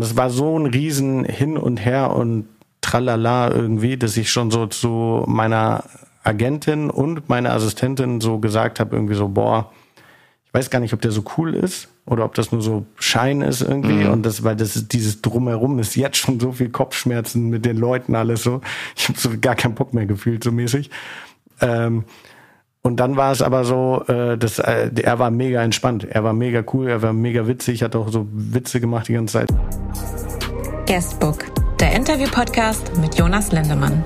Und es war so ein riesen Hin und Her und Tralala irgendwie, dass ich schon so zu meiner Agentin und meiner Assistentin so gesagt habe, irgendwie so, boah, ich weiß gar nicht, ob der so cool ist oder ob das nur so Schein ist irgendwie. Mhm. Und das, weil das ist dieses Drumherum ist jetzt schon so viel Kopfschmerzen mit den Leuten alles so. Ich habe so gar keinen Bock mehr gefühlt, so mäßig. Ähm, und dann war es aber so, äh, dass äh, er war mega entspannt, er war mega cool, er war mega witzig, hat auch so Witze gemacht die ganze Zeit. Guestbook, der Interview-Podcast mit Jonas Lindemann.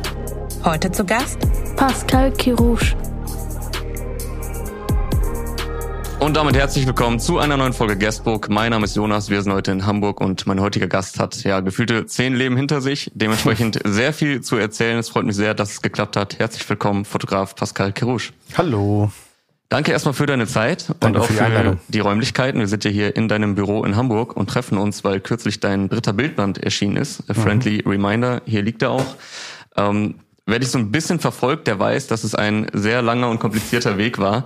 Heute zu Gast Pascal Kirouche. Und damit herzlich willkommen zu einer neuen Folge Guestbook. Mein Name ist Jonas, wir sind heute in Hamburg und mein heutiger Gast hat ja gefühlte zehn Leben hinter sich, dementsprechend sehr viel zu erzählen. Es freut mich sehr, dass es geklappt hat. Herzlich willkommen, Fotograf Pascal Kirouche. Hallo. Danke erstmal für deine Zeit Danke und auch für die für die Räumlichkeiten. Wir sind ja hier in deinem Büro in Hamburg und treffen uns, weil kürzlich dein dritter Bildband erschienen ist. A Friendly Reminder. Hier liegt er auch. Ähm, wer dich so ein bisschen verfolgt, der weiß, dass es ein sehr langer und komplizierter Weg war,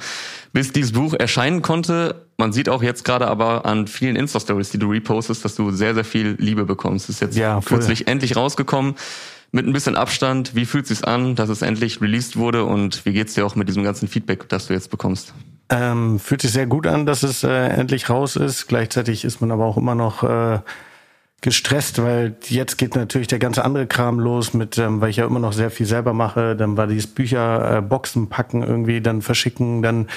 bis dieses Buch erscheinen konnte. Man sieht auch jetzt gerade aber an vielen Insta-Stories, die du repostest, dass du sehr, sehr viel Liebe bekommst. Es ist jetzt Ja, kürzlich endlich rausgekommen. Mit ein bisschen Abstand. Wie fühlt es sich an, dass es endlich released wurde und wie geht's dir auch mit diesem ganzen Feedback, das du jetzt bekommst? Ähm, fühlt sich sehr gut an, dass es äh, endlich raus ist. Gleichzeitig ist man aber auch immer noch äh, gestresst, weil jetzt geht natürlich der ganze andere Kram los mit, ähm, weil ich ja immer noch sehr viel selber mache. Dann war dieses Bücher, äh, Boxen packen irgendwie, dann verschicken, dann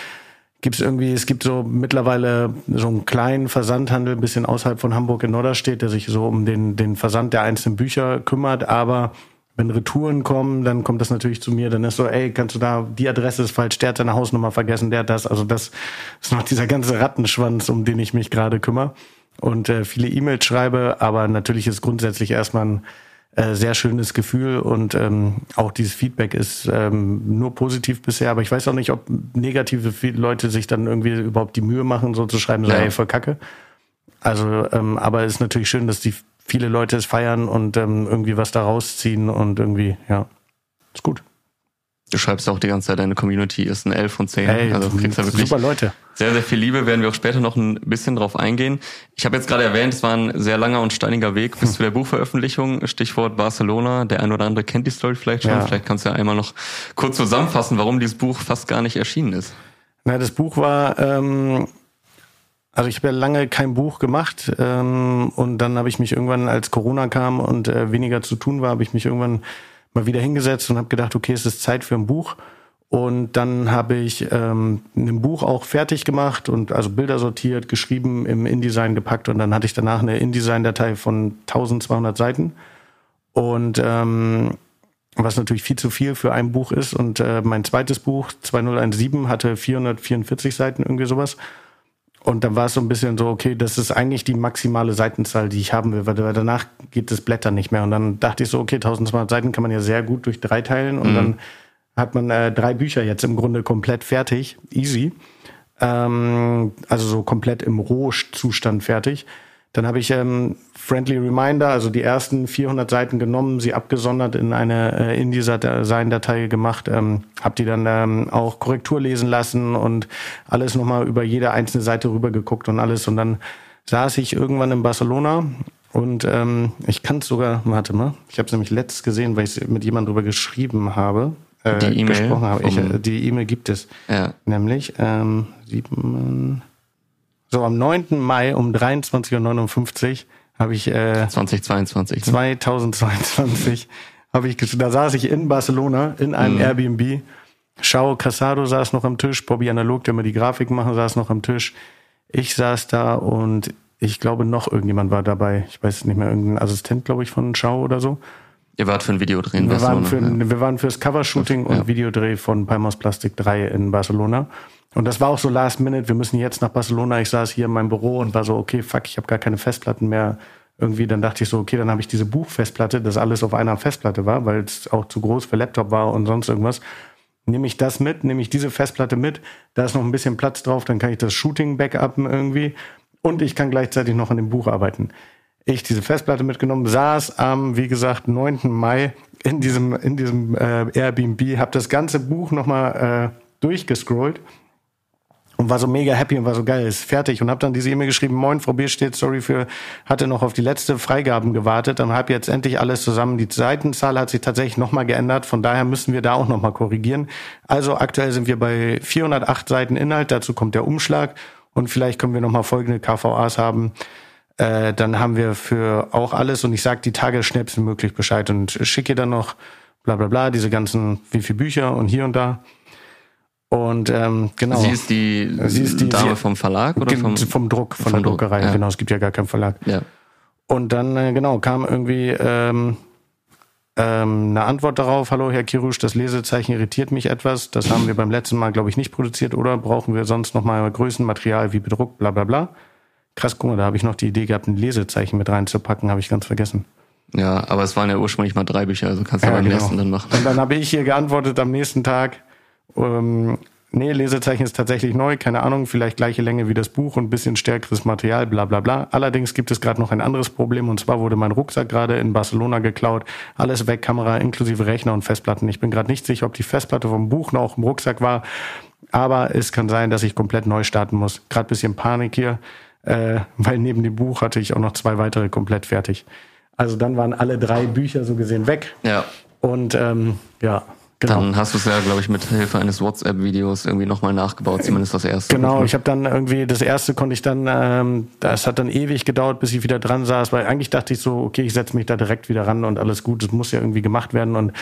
gibt's irgendwie, es gibt so mittlerweile so einen kleinen Versandhandel, ein bisschen außerhalb von Hamburg in Norderstedt, der sich so um den, den Versand der einzelnen Bücher kümmert, aber wenn Retouren kommen, dann kommt das natürlich zu mir, dann ist so, ey, kannst du da, die Adresse ist falsch, der hat seine Hausnummer vergessen, der hat das, also das ist noch dieser ganze Rattenschwanz, um den ich mich gerade kümmere und äh, viele E-Mails schreibe, aber natürlich ist grundsätzlich erstmal ein äh, sehr schönes Gefühl und ähm, auch dieses Feedback ist ähm, nur positiv bisher, aber ich weiß auch nicht, ob negative Leute sich dann irgendwie überhaupt die Mühe machen, so zu schreiben, so, Ja. voll Kacke. Also, ähm, aber es ist natürlich schön, dass die viele Leute es feiern und ähm, irgendwie was da rausziehen und irgendwie, ja, ist gut. Du schreibst auch die ganze Zeit, deine Community ist ein 11 von 10. Ey, also kriegst da wirklich super Leute. sehr, sehr viel Liebe. Werden wir auch später noch ein bisschen drauf eingehen. Ich habe jetzt gerade erwähnt, es war ein sehr langer und steiniger Weg bis zu der Buchveröffentlichung. Stichwort Barcelona. Der ein oder andere kennt die Story vielleicht schon. Ja. Vielleicht kannst du ja einmal noch kurz zusammenfassen, warum dieses Buch fast gar nicht erschienen ist. Na, das Buch war, ähm, also ich habe ja lange kein Buch gemacht ähm, und dann habe ich mich irgendwann, als Corona kam und äh, weniger zu tun war, habe ich mich irgendwann mal wieder hingesetzt und habe gedacht, okay, es ist Zeit für ein Buch. Und dann habe ich ähm, ein Buch auch fertig gemacht und also Bilder sortiert, geschrieben, im InDesign gepackt und dann hatte ich danach eine InDesign-Datei von 1200 Seiten. Und ähm, was natürlich viel zu viel für ein Buch ist. Und äh, mein zweites Buch, 2017, hatte 444 Seiten, irgendwie sowas. Und dann war es so ein bisschen so, okay, das ist eigentlich die maximale Seitenzahl, die ich haben will, weil danach geht das Blättern nicht mehr. Und dann dachte ich so, okay, 1200 Seiten kann man ja sehr gut durch drei teilen. Und dann hat man äh, drei Bücher jetzt im Grunde komplett fertig, easy. Ähm, also so komplett im Rohzustand fertig. Dann habe ich ähm, Friendly Reminder, also die ersten 400 Seiten genommen, sie abgesondert in eine äh, InDesign-Datei gemacht, ähm, habe die dann ähm, auch Korrektur lesen lassen und alles nochmal über jede einzelne Seite rüber geguckt und alles. Und dann saß ich irgendwann in Barcelona und ähm, ich kann es sogar, warte mal, ich habe es nämlich letztes gesehen, weil ich mit jemandem drüber geschrieben habe, äh, Die E-Mail gesprochen habe. Ich, vom- äh, die E-Mail gibt es. Ja. Nämlich ähm, sieben, so am 9. Mai um 23.59 Uhr habe ich äh, 2022. 2022 habe ich da saß ich in Barcelona in einem Airbnb. Schau Casado saß noch am Tisch, Bobby Analog, der mir die Grafik machen, saß noch am Tisch. Ich saß da und ich glaube noch irgendjemand war dabei. Ich weiß nicht mehr, irgendein Assistent, glaube ich, von Schau oder so. Ihr wart für ein Video drehen. Wir waren, für, Barcelona, wir waren fürs Covershooting und Ja. Videodreh von Palmos Plastik 3 in Barcelona. Und das war auch so last minute. Wir müssen jetzt nach Barcelona. Ich saß hier in meinem Büro und war so, okay, fuck, ich habe gar keine Festplatten mehr. Irgendwie, dann dachte ich so, okay, dann habe ich diese Buchfestplatte, das alles auf einer Festplatte war, weil es auch zu groß für Laptop war und sonst irgendwas. Nehme ich das mit, nehme ich diese Festplatte mit, da ist noch ein bisschen Platz drauf, dann kann ich das Shooting backuppen irgendwie und ich kann gleichzeitig noch an dem Buch arbeiten. Ich diese Festplatte mitgenommen, saß am, wie gesagt, 9. Mai in diesem, in diesem äh, Airbnb, habe das ganze Buch nochmal äh, durchgescrollt und war so mega happy und war so geil, ist fertig und habe dann diese E-Mail geschrieben, moin, Frau B steht, sorry für, hatte noch auf die letzte Freigaben gewartet, dann habe jetzt endlich alles zusammen. Die Seitenzahl hat sich tatsächlich nochmal geändert, von daher müssen wir da auch nochmal korrigieren. Also aktuell sind wir bei 408 Seiten Inhalt, dazu kommt der Umschlag und vielleicht können wir nochmal folgende KVAs haben. Äh, dann haben wir für auch alles und ich sage die Tage schnellstmöglich Bescheid und schicke dann noch bla bla bla, diese ganzen, wie viele Bücher und hier und da. Und ähm, genau. Sie ist die, sie ist die Dame sie, vom Verlag oder vom, vom Druck, von der Druckerei. Ja. Genau, es gibt ja gar keinen Verlag. Ja. Und dann äh, genau kam irgendwie ähm, ähm, eine Antwort darauf. Hallo Herr Kirusch, das Lesezeichen irritiert mich etwas. Das haben wir beim letzten Mal glaube ich nicht produziert. Oder brauchen wir sonst noch mal Größenmaterial wie bedruckt? Bla bla bla. Krass, guck mal, da habe ich noch die Idee gehabt, ein Lesezeichen mit reinzupacken. Habe ich ganz vergessen. Ja, aber es waren ja ursprünglich mal drei Bücher, also kannst du ja, beim genau. nächsten dann machen. Und dann habe ich hier geantwortet am nächsten Tag. Ähm, nee, Lesezeichen ist tatsächlich neu, keine Ahnung, vielleicht gleiche Länge wie das Buch und bisschen stärkeres Material, bla bla bla. Allerdings gibt es gerade noch ein anderes Problem und zwar wurde mein Rucksack gerade in Barcelona geklaut. Alles weg, Kamera inklusive Rechner und Festplatten. Ich bin gerade nicht sicher, ob die Festplatte vom Buch noch im Rucksack war, aber es kann sein, dass ich komplett neu starten muss. Gerade bisschen Panik hier, äh, weil neben dem Buch hatte ich auch noch zwei weitere komplett fertig. Also dann waren alle drei Bücher so gesehen weg. Ja. Und ähm, ja, Genau. Dann hast du es ja, glaube ich, mit Hilfe eines WhatsApp-Videos irgendwie nochmal nachgebaut, zumindest das erste. Genau, ich habe dann irgendwie, das erste konnte ich dann, ähm, das hat dann ewig gedauert, bis ich wieder dran saß, weil eigentlich dachte ich so, okay, ich setze mich da direkt wieder ran und alles gut, das muss ja irgendwie gemacht werden. Und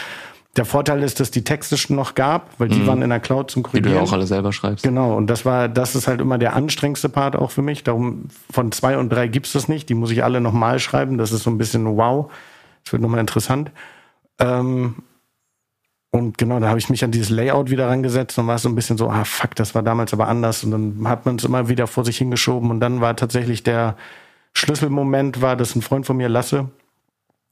der Vorteil ist, dass die Texte schon noch gab, weil die mhm. waren in der Cloud zum Korrigieren. Die du ja auch alle selber schreibst. Genau, und das war, das ist halt immer der anstrengendste Part auch für mich. Darum, von zwei und drei gibt's das nicht. Die muss ich alle nochmal schreiben. Das ist so ein bisschen wow. Das wird nochmal interessant. Ähm, und genau, da habe ich mich an dieses Layout wieder rangesetzt und war so ein bisschen so, ah fuck, das war damals aber anders. Und dann hat man es immer wieder vor sich hingeschoben. Und dann war tatsächlich der Schlüsselmoment, war, dass ein Freund von mir, Lasse,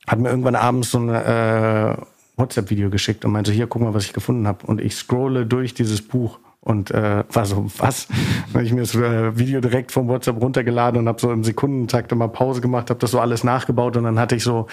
hat mir irgendwann abends so ein äh, WhatsApp-Video geschickt und meinte, hier, guck mal, was ich gefunden habe. Und ich scrolle durch dieses Buch und äh, war so, was? Dann ich mir das äh, Video direkt vom WhatsApp runtergeladen und habe so im Sekundentakt immer Pause gemacht, habe das so alles nachgebaut und dann hatte ich so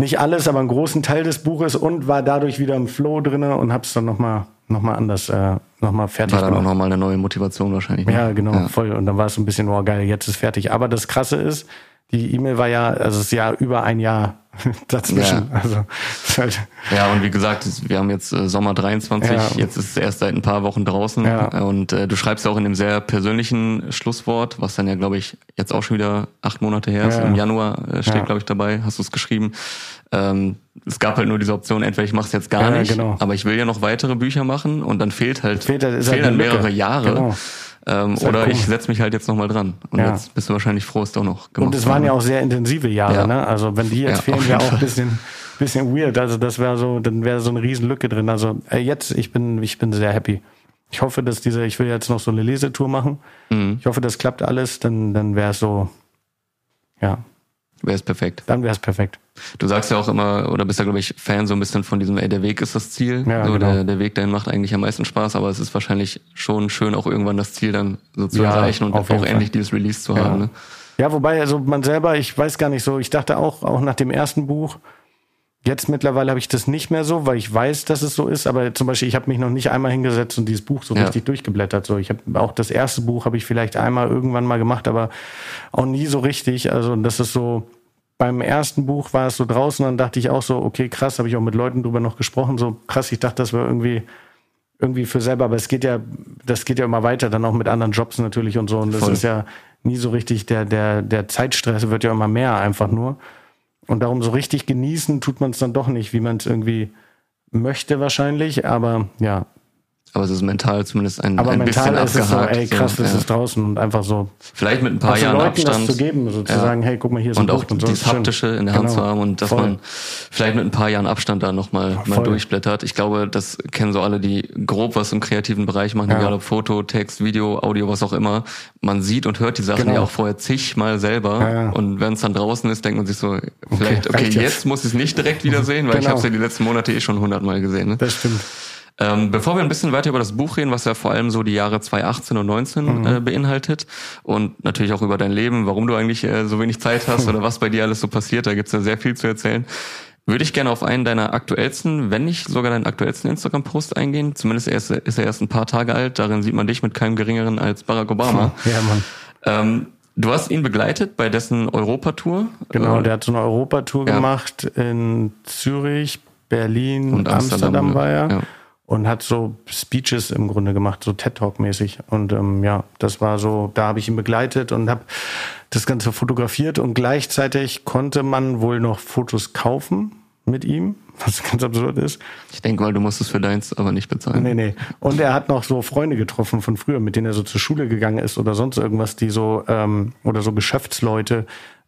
nicht alles, aber einen großen Teil des Buches und war dadurch wieder im Flow drinne und hab's dann nochmal noch mal anders äh, noch mal fertig war dann gemacht. auch nochmal eine neue Motivation wahrscheinlich. Ne? Ja, genau, ja. voll. Und dann war es so ein bisschen, oh geil, jetzt ist fertig. Aber das Krasse ist, die E-Mail war ja, also es ist ja über ein Jahr dazwischen. Ja. Also, halt ja, und wie gesagt, wir haben jetzt äh, Sommer 23, ja. jetzt ist es erst seit ein paar Wochen draußen. Ja. Und äh, du schreibst ja auch in dem sehr persönlichen Schlusswort, was dann ja, glaube ich, jetzt auch schon wieder acht Monate her ist. Im Januar äh, steht, glaube ich, dabei, hast du es geschrieben. Ähm, es gab halt nur diese Option, entweder ich mache es jetzt gar nicht, genau. aber ich will ja noch weitere Bücher machen und dann fehlt halt, fehlt, halt, fehlen halt dann mehrere Jahre. Genau. Ähm, halt oder cool. ich setze mich halt jetzt nochmal dran. Und ja. jetzt bist du wahrscheinlich froh, es auch noch gemacht Und es waren ja auch sehr intensive Jahre, ja. ne? Also wenn die jetzt ja, fehlen, wäre auch ein bisschen, bisschen weird. Also das wäre so, dann wäre so eine Riesenlücke drin. Also jetzt, ich bin, ich bin sehr happy. Ich hoffe, dass diese, ich will jetzt noch so eine Lesetour machen. Mhm. Ich hoffe, das klappt alles, dann, dann wäre es so, ja, Wäre es perfekt. Dann wäre es perfekt. Du sagst ja auch immer, oder bist ja, glaube ich, Fan so ein bisschen von diesem, ey, der Weg ist das Ziel. Ja, so, genau. der, der Weg dahin macht eigentlich am meisten Spaß, aber es ist wahrscheinlich schon schön, auch irgendwann das Ziel dann so zu ja, erreichen und auch Fall. endlich dieses Release zu ja. haben. Ne? Ja, wobei, also man selber, ich weiß gar nicht so, ich dachte auch, auch nach dem ersten Buch, Jetzt mittlerweile habe ich das nicht mehr so, weil ich weiß, dass es so ist. Aber zum Beispiel, ich habe mich noch nicht einmal hingesetzt und dieses Buch so ja. richtig durchgeblättert. So, ich habe auch das erste Buch habe ich vielleicht einmal irgendwann mal gemacht, aber auch nie so richtig. Also das ist so, beim ersten Buch war es so draußen, dann dachte ich auch so, okay, krass, habe ich auch mit Leuten drüber noch gesprochen, so krass, ich dachte, das wäre irgendwie irgendwie für selber, aber es geht ja, das geht ja immer weiter, dann auch mit anderen Jobs natürlich und so. Und das Voll. ist ja nie so richtig, der, der, der Zeitstress wird ja immer mehr einfach nur. Und darum so richtig genießen tut man es dann doch nicht, wie man es irgendwie möchte wahrscheinlich. Aber ja, aber es ist mental zumindest ein, aber ein mental bisschen ist abgehakt. Es so, ey, krass, das ja. ist draußen und einfach so. Vielleicht mit ein paar Jahren Leuten Abstand. Das zu geben, sozusagen, ja. hey, guck mal, hier ist und auch und so. dieses haptische in der Hand genau. zu haben und dass Voll. man vielleicht mit ein paar Jahren Abstand da nochmal mal, mal durchblättert. Ich glaube, das kennen so alle, die grob was im kreativen Bereich machen, ja. egal ob Foto, Text, Video, Audio, was auch immer. Man sieht und hört die Sachen genau. ja auch vorher zigmal selber. Und wenn es dann draußen ist, denkt man sich so, vielleicht, okay, okay jetzt. muss ich es nicht direkt wiedersehen, weil genau. ich habe es ja die letzten Monate eh schon hundertmal gesehen. Ne? Das stimmt. Ähm, bevor wir ein bisschen weiter über das Buch reden, was ja vor allem so die Jahre 2018 und 19 mhm. äh, beinhaltet und natürlich auch über dein Leben, warum du eigentlich äh, so wenig Zeit hast oder was bei dir alles so passiert, da gibt's ja sehr viel zu erzählen. würde ich gerne auf einen deiner aktuellsten, wenn nicht sogar deinen aktuellsten Instagram-Post eingehen. Zumindest ist er, er erst ein paar Tage alt. Darin sieht man dich mit keinem geringeren als Barack Obama. Ja, Mann. Ähm, du hast ihn begleitet bei dessen Europatour. Genau, Äh, der hat so eine Europatour ja. gemacht in Zürich, Berlin, Und Amsterdam, Amsterdam, war er. ja. Und hat so Speeches im Grunde gemacht, so TED-Talk-mäßig. Und ähm, ja, das war so, da habe ich ihn begleitet und habe das Ganze fotografiert. Und gleichzeitig konnte man wohl noch Fotos kaufen mit ihm, was ganz absurd ist. Ich denke mal, du musst es für deins aber nicht bezahlen. Nee, nee. Und er hat noch so Freunde getroffen von früher, mit denen er so zur Schule gegangen ist oder sonst irgendwas, die so, ähm, oder so Geschäftsleute,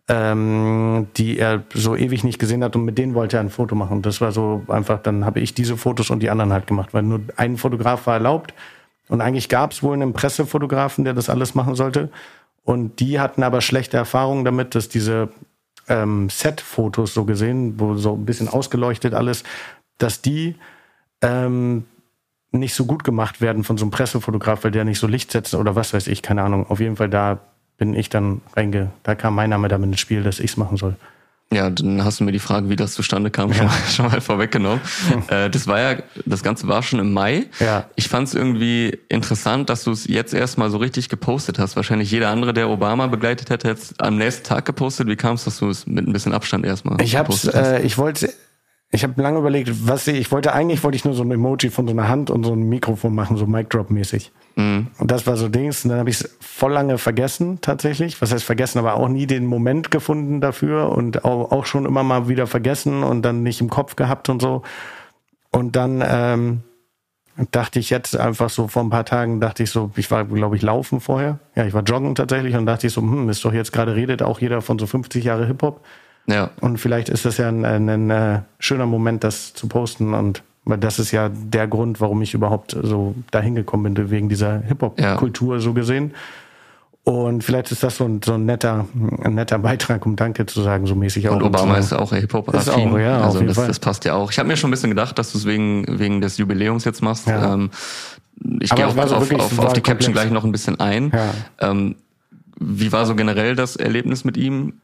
ähm, die er so ewig nicht gesehen hat und mit denen wollte er ein Foto machen. Das war so einfach, dann habe ich diese Fotos und die anderen halt gemacht, weil nur ein Fotograf war erlaubt. Und eigentlich gab es wohl einen Pressefotografen, der das alles machen sollte. Und die hatten aber schlechte Erfahrungen damit, dass diese ähm, Set-Fotos so gesehen, wo so ein bisschen ausgeleuchtet alles, dass die ähm, nicht so gut gemacht werden von so einem Pressefotograf, weil der nicht so Licht setzt oder was weiß ich, keine Ahnung. Auf jeden Fall da bin ich dann reinge, da kam mein Name damit ins Spiel, dass ich es machen soll. Ja, dann hast du mir die Frage, wie das zustande kam, schon, mal, schon mal vorweggenommen. äh, das war ja, das Ganze war schon im Mai. Ja. Ich fand es irgendwie interessant, dass du es jetzt erstmal so richtig gepostet hast. Wahrscheinlich jeder andere, der Obama begleitet hätte, jetzt am nächsten Tag gepostet. Wie kam es, dass du es mit ein bisschen Abstand erstmal Ich hab's, gepostet hast? äh, ich wollte, ich habe lange überlegt, was ich, ich wollte eigentlich wollte ich nur so ein Emoji von so einer Hand und so ein Mikrofon machen, so Mic Drop mäßig. Und das war so Dings. Und dann habe ich es voll lange vergessen tatsächlich. Was heißt vergessen, aber auch nie den Moment gefunden dafür und auch, auch schon immer mal wieder vergessen und dann nicht im Kopf gehabt und so. Und dann ähm, dachte ich jetzt einfach so vor ein paar Tagen, dachte ich so, ich war, glaube ich, laufen vorher. Ja, ich war joggen tatsächlich und dachte ich so, hm, ist doch jetzt gerade redet auch jeder von so 50 Jahre Hip-Hop. Ja. Und vielleicht ist das ja ein, ein, ein äh, schöner Moment, das zu posten. Und weil das ist ja der Grund, warum ich überhaupt so dahin gekommen bin, wegen dieser Hip-Hop-Kultur so gesehen. Und vielleicht ist das so ein, so ein netter, ein netter Beitrag, um Danke zu sagen, so mäßig auch. Und Obama ist auch Ist Hip-Hop-affin. auch, ja, auf also das, das passt ja auch. Ich habe mir schon ein bisschen gedacht, dass du es wegen, wegen des Jubiläums jetzt machst. Ja. Ähm, ich gehe es auf, so auf, auf, auf die Caption gleich noch ein bisschen ein. Ja. Ähm, wie war so generell das Erlebnis mit ihm?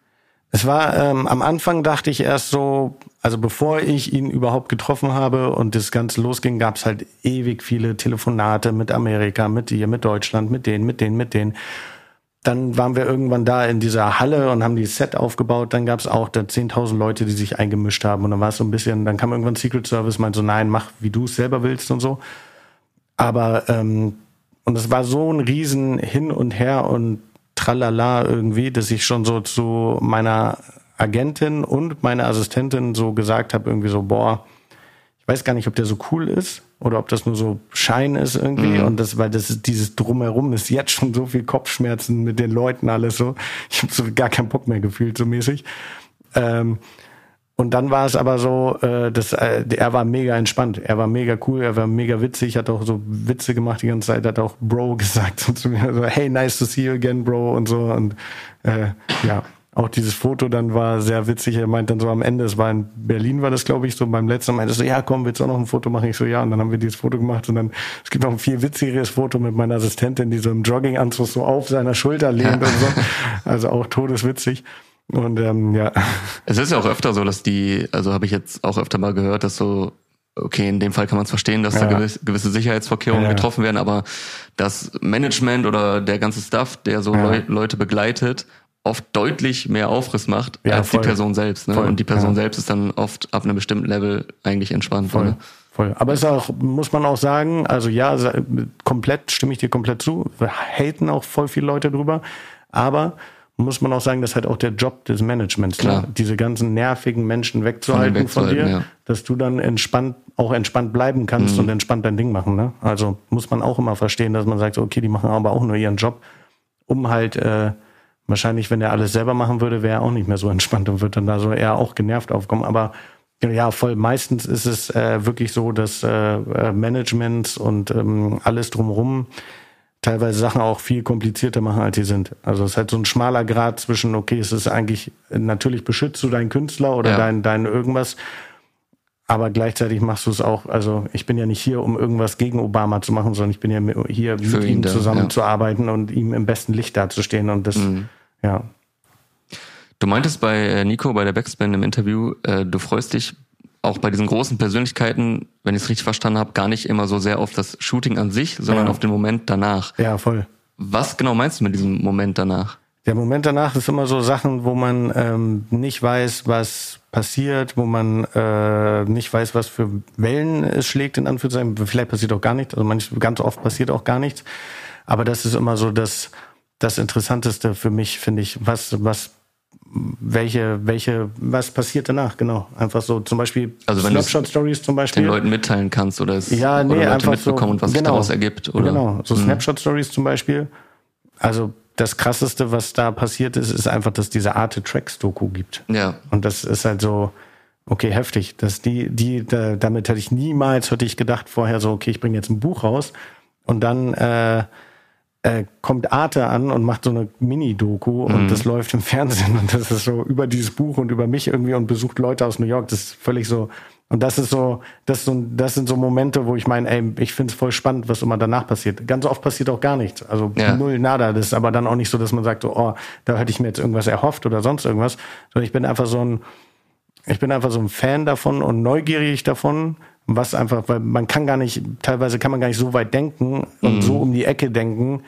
Es war ähm, am Anfang dachte ich erst so, also bevor ich ihn überhaupt getroffen habe und das Ganze losging, gab es halt ewig viele Telefonate mit Amerika, mit dir, mit Deutschland, mit denen, mit denen, mit denen. Dann waren wir irgendwann da in dieser Halle und haben die Set aufgebaut. Dann gab es auch da 10.000 Leute, die sich eingemischt haben. Und dann war es so ein bisschen, dann kam irgendwann Secret Service, meinte so, nein, mach, wie du es selber willst und so. Aber, ähm, und es war so ein riesen Hin und Her und tralala irgendwie, dass ich schon so zu meiner Agentin und meiner Assistentin so gesagt habe, irgendwie so, boah, ich weiß gar nicht, ob der so cool ist oder ob das nur so Schein ist irgendwie. Und das, weil das ist dieses Drumherum ist jetzt schon so viel Kopfschmerzen mit den Leuten alles so. Ich habe so gar keinen Bock mehr gefühlt, so mäßig. Ähm, und dann war es aber so, äh, dass äh, er war mega entspannt. Er war mega cool, er war mega witzig, hat auch so Witze gemacht die ganze Zeit, hat auch Bro gesagt so zu mir, so, hey, nice to see you again, Bro und so. Und äh, ja, auch dieses Foto dann war sehr witzig. Er meint dann so am Ende, es war in Berlin, war das, glaube ich, so beim letzten Mal, meinte so, ja, komm, willst du auch noch ein Foto machen? Ich so, ja, und dann haben wir dieses Foto gemacht und dann, es gibt noch ein viel witzigeres Foto mit meiner Assistentin, die so im Jogginganzug so auf seiner Schulter lehnt und so. Also auch todeswitzig. Und ähm, ja, Es ist ja auch öfter so, dass die, also habe ich jetzt auch öfter mal gehört, dass so, okay, in dem Fall kann man es verstehen, dass da Ja. gewisse, gewisse Sicherheitsvorkehrungen Ja. getroffen werden, aber das Management oder der ganze Staff, der so Ja. Leu Leute begleitet, oft deutlich mehr Aufriss macht als voll. die Person selbst. Ne? Voll, Und die Person selbst ist dann oft ab einem bestimmten Level eigentlich entspannt. Voll, Ne? voll. Aber es ist auch, muss man auch sagen, also ja, komplett, stimme ich dir komplett zu. Wir haten auch voll viele Leute drüber. Aber muss man auch sagen, das ist halt auch der Job des Managements, Klar. ne? diese ganzen nervigen Menschen wegzuhalten von, wegzuhalten, dir, ja. dass du dann entspannt, auch entspannt bleiben kannst Mhm. und entspannt dein Ding machen. Ne? Also muss man auch immer verstehen, dass man sagt, okay, die machen aber auch nur ihren Job, um halt äh, wahrscheinlich, wenn er alles selber machen würde, wäre er auch nicht mehr so entspannt und wird dann da so eher auch genervt aufkommen. Aber ja, voll. Meistens ist es äh, wirklich so, dass äh, äh, Managements und ähm, alles drumherum teilweise Sachen auch viel komplizierter machen, als sie sind. Also es ist halt so ein schmaler Grad zwischen, okay, es ist eigentlich, natürlich beschützt du deinen Künstler oder Ja. dein, dein irgendwas, aber gleichzeitig machst du es auch, also ich bin ja nicht hier, um irgendwas gegen Obama zu machen, sondern ich bin ja hier, Für mit ihm zusammenzuarbeiten ja. und ihm im besten Licht dazustehen und das, Mhm. ja. Du meintest bei äh, Nico bei der Backspin im Interview, äh, du freust dich auch bei diesen großen Persönlichkeiten, wenn ich es richtig verstanden habe, gar nicht immer so sehr auf das Shooting an sich, sondern Ja. auf den Moment danach. Ja, voll. Was genau meinst du mit diesem Moment danach? Der Moment danach ist immer so Sachen, wo man ähm, nicht weiß, was passiert, wo man äh, nicht weiß, was für Wellen es schlägt, in Anführungszeichen. Vielleicht passiert auch gar nichts, also manch, ganz oft passiert auch gar nichts. Aber das ist immer so das, das Interessanteste für mich, finde ich, was, was, welche, welche, was passiert danach, genau. Einfach so, zum Beispiel Also wenn du's Snapshot-Stories zum Beispiel. Den Leuten mitteilen kannst oder es Ja, nee, oder Leute einfach mitbekommen so, und was sich genau. daraus ergibt. Oder? Genau, so Mhm. Snapshot-Stories zum Beispiel. Also das Krasseste, was da passiert ist, ist einfach, dass diese Arte Tracks-Doku gibt. Ja. Und das ist halt so, okay, heftig. Dass die, die, da, damit hätte ich niemals, hätte ich gedacht vorher so, okay, ich bringe jetzt ein Buch raus und dann äh, äh, kommt Arte an und macht so eine Mini-Doku und das läuft im Fernsehen und das ist so über dieses Buch und über mich irgendwie und besucht Leute aus New York. Das ist völlig so. Und das ist so, das, ist so, das sind so Momente, wo ich meine, ey, ich finde es voll spannend, was immer danach passiert. Ganz oft passiert auch gar nichts. Also Ja. null nada. Das ist aber dann auch nicht so, dass man sagt, so, oh, da hätte ich mir jetzt irgendwas erhofft oder sonst irgendwas. Sondern ich bin einfach so ein, ich bin einfach so ein Fan davon und neugierig davon, was einfach, weil man kann gar nicht, teilweise kann man gar nicht so weit denken und so um die Ecke denken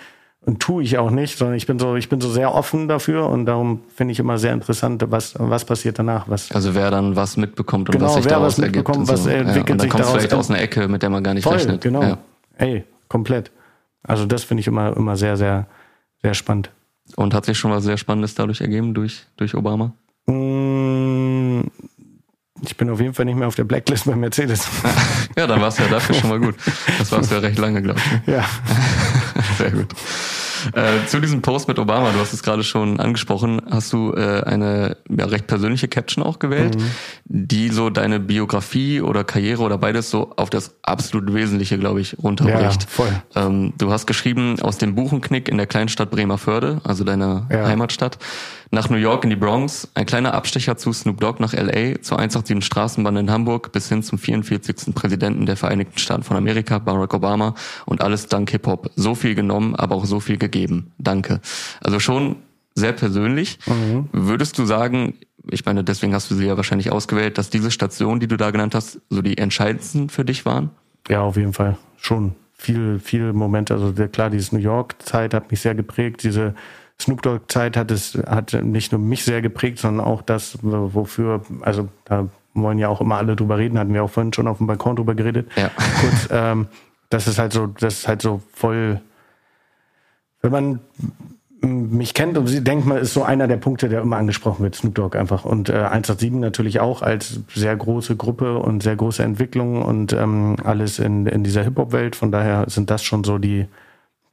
und tue ich auch nicht, sondern ich bin so, ich bin so sehr offen dafür und darum finde ich immer sehr interessant, was, was passiert danach, was, Also wer dann was mitbekommt und Genau, was sich wer daraus was ergibt. mitbekommt, und was so. entwickelt ja. Und dann sich kommt daraus. vielleicht aus einer Ecke, mit der man gar nicht voll, rechnet. genau. Ja. Ey, komplett. Also das finde ich immer, immer sehr, sehr, sehr spannend. Und hat sich schon was sehr Spannendes dadurch ergeben durch, durch Obama? Ich bin auf jeden Fall nicht mehr auf der Blacklist bei Mercedes. Ja, dann war es ja dafür schon mal gut. Das war es ja recht lange, glaube ich. ja. Sehr gut. Äh, zu diesem Post mit Obama, du hast es gerade schon angesprochen, hast du äh, eine ja, recht persönliche Caption auch gewählt, die so deine Biografie oder Karriere oder beides so auf das absolut Wesentliche, glaube ich, runterbricht. Ja, voll. Ähm, du hast geschrieben, aus dem Buchenknick in der Kleinstadt Bremerförde, also deiner Ja. Heimatstadt, nach New York in die Bronx, ein kleiner Abstecher zu Snoop Dogg nach LA, zur 187 Straßenbahn in Hamburg bis hin zum 44. Präsidenten der Vereinigten Staaten von Amerika, Barack Obama und alles dank Hip-Hop. So viel genommen, aber auch so viel gegeben. Danke. Also schon sehr persönlich. Würdest du sagen, ich meine, deswegen hast du sie ja wahrscheinlich ausgewählt, dass diese Stationen, die du da genannt hast, so die entscheidendsten für dich waren? Ja, auf jeden Fall. Schon viel, viele Momente. Also der, klar, diese New York-Zeit hat mich sehr geprägt. Diese Snoop Dogg-Zeit hat es, hat nicht nur mich sehr geprägt, sondern auch das, wo- wofür, also da wollen ja auch immer alle drüber reden, hatten wir auch vorhin schon auf dem Balkon drüber geredet. Ja. Kurz, ähm, das ist halt so, das ist halt so voll, wenn man mich kennt und sie denkt, man ist so einer der Punkte, der immer angesprochen wird, Snoop Dogg einfach. Und äh, 187 natürlich auch als sehr große Gruppe und sehr große Entwicklung und ähm, alles in, in dieser Hip-Hop-Welt. Von daher sind das schon so die,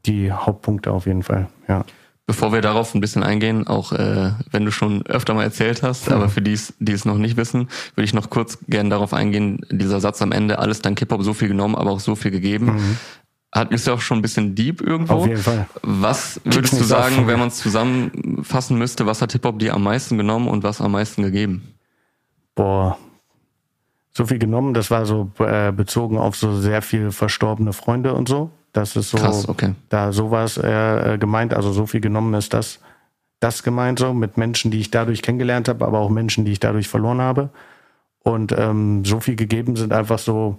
die Hauptpunkte auf jeden Fall, ja. Bevor wir darauf ein bisschen eingehen, auch äh, wenn du schon öfter mal erzählt hast, aber für die, die es noch nicht wissen, würde ich noch kurz gerne darauf eingehen, dieser Satz am Ende, alles dank Hip-Hop so viel genommen, aber auch so viel gegeben. Hat ist ja auch schon ein bisschen deep irgendwo. Auf jeden Fall. Was würdest du auf. sagen, wenn man es zusammenfassen müsste, was hat Hip-Hop dir am meisten genommen und was am meisten gegeben? Boah, so viel genommen, das war so äh, bezogen auf so sehr viel verstorbene Freunde und so. Das ist so, Krass, okay. da sowas äh, äh, gemeint, also so viel genommen ist das, das gemeint so mit Menschen, die ich dadurch kennengelernt habe, aber auch Menschen, die ich dadurch verloren habe. Und ähm, so viel gegeben sind einfach so,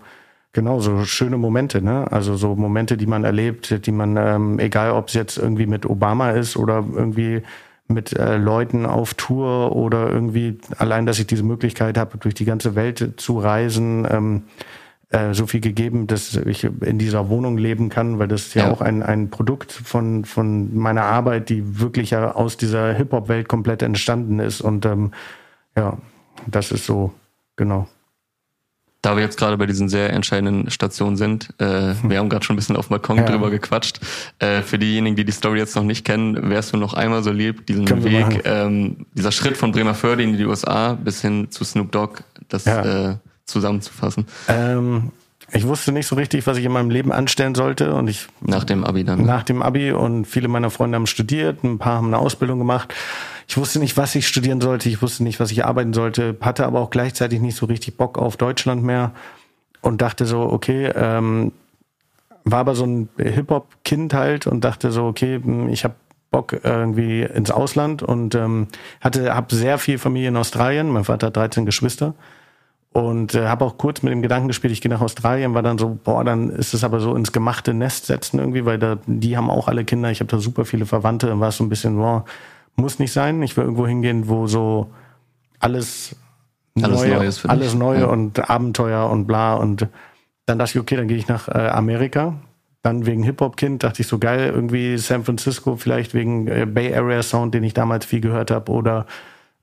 genau, so schöne Momente, ne? Also so Momente, die man erlebt, die man, ähm, egal ob es jetzt irgendwie mit Obama ist oder irgendwie mit äh, Leuten auf Tour oder irgendwie allein, dass ich diese Möglichkeit habe, durch die ganze Welt zu reisen, ähm, äh, so viel gegeben, dass ich in dieser Wohnung leben kann, weil das ist ja, Ja. auch ein, ein Produkt von, von meiner Arbeit, die wirklich ja aus dieser Hip-Hop-Welt komplett entstanden ist. Und ähm, ja, das ist so, genau. Da wir jetzt gerade bei diesen sehr entscheidenden Stationen sind, äh, wir haben gerade schon ein bisschen auf dem Balkon Ja. drüber gequatscht. Äh, für diejenigen, die die Story jetzt noch nicht kennen, wärst du noch einmal so lieb, diesen Können. Weg, ähm, dieser Schritt von Bremerförde in die USA bis hin zu Snoop Dogg, das Ja. äh, zusammenzufassen. Ähm, ich wusste nicht so richtig, was ich in meinem Leben anstellen sollte und ich Nach dem Abi dann. nach dem Abi und viele meiner Freunde haben studiert, ein paar haben eine Ausbildung gemacht. Ich wusste nicht, was ich studieren sollte, ich wusste nicht, was ich arbeiten sollte, hatte aber auch gleichzeitig nicht so richtig Bock auf Deutschland mehr und dachte so, okay, ähm, war aber so ein Hip-Hop-Kind halt und dachte so, okay, hm, ich habe Bock irgendwie ins Ausland und ähm, hatte habe sehr viel Familie in Australien. Mein Vater hat 13 Geschwister und äh, habe auch kurz mit dem Gedanken gespielt, ich gehe nach Australien, war dann so, boah, dann ist es aber so ins gemachte Nest setzen irgendwie, weil da die haben auch alle Kinder. Ich habe da super viele Verwandte und war so ein bisschen, boah, muss nicht sein. Ich will irgendwo hingehen, wo so alles Alles neue, Neues für alles neue Ja. und Abenteuer und bla und dann dachte ich, okay, dann gehe ich nach äh, Amerika. Dann wegen Hip-Hop-Kind dachte ich so geil, irgendwie San Francisco, vielleicht wegen äh, Bay Area Sound, den ich damals viel gehört habe, oder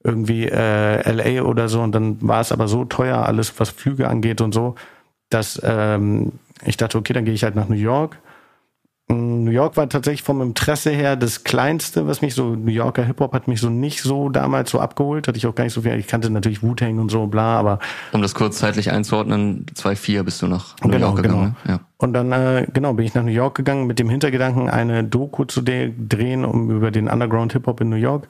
irgendwie äh, LA oder so. Und dann war es aber so teuer, alles was Flüge angeht und so, dass ähm, ich dachte, okay, dann gehe ich halt nach New York. Mm, New York war tatsächlich vom Interesse her das Kleinste, was mich so, New Yorker Hip-Hop hat mich so nicht so damals so abgeholt, hatte ich auch gar nicht so viel, ich kannte natürlich Wu-Tang und so, bla, aber Um das kurz zeitlich einzuordnen, 2-4 bist du nach New Genau, York gegangen. genau. ne? Ja. Und dann, äh, genau, bin ich nach New York gegangen mit dem Hintergedanken, eine Doku zu drehen, um über den Underground Hip-Hop in New York.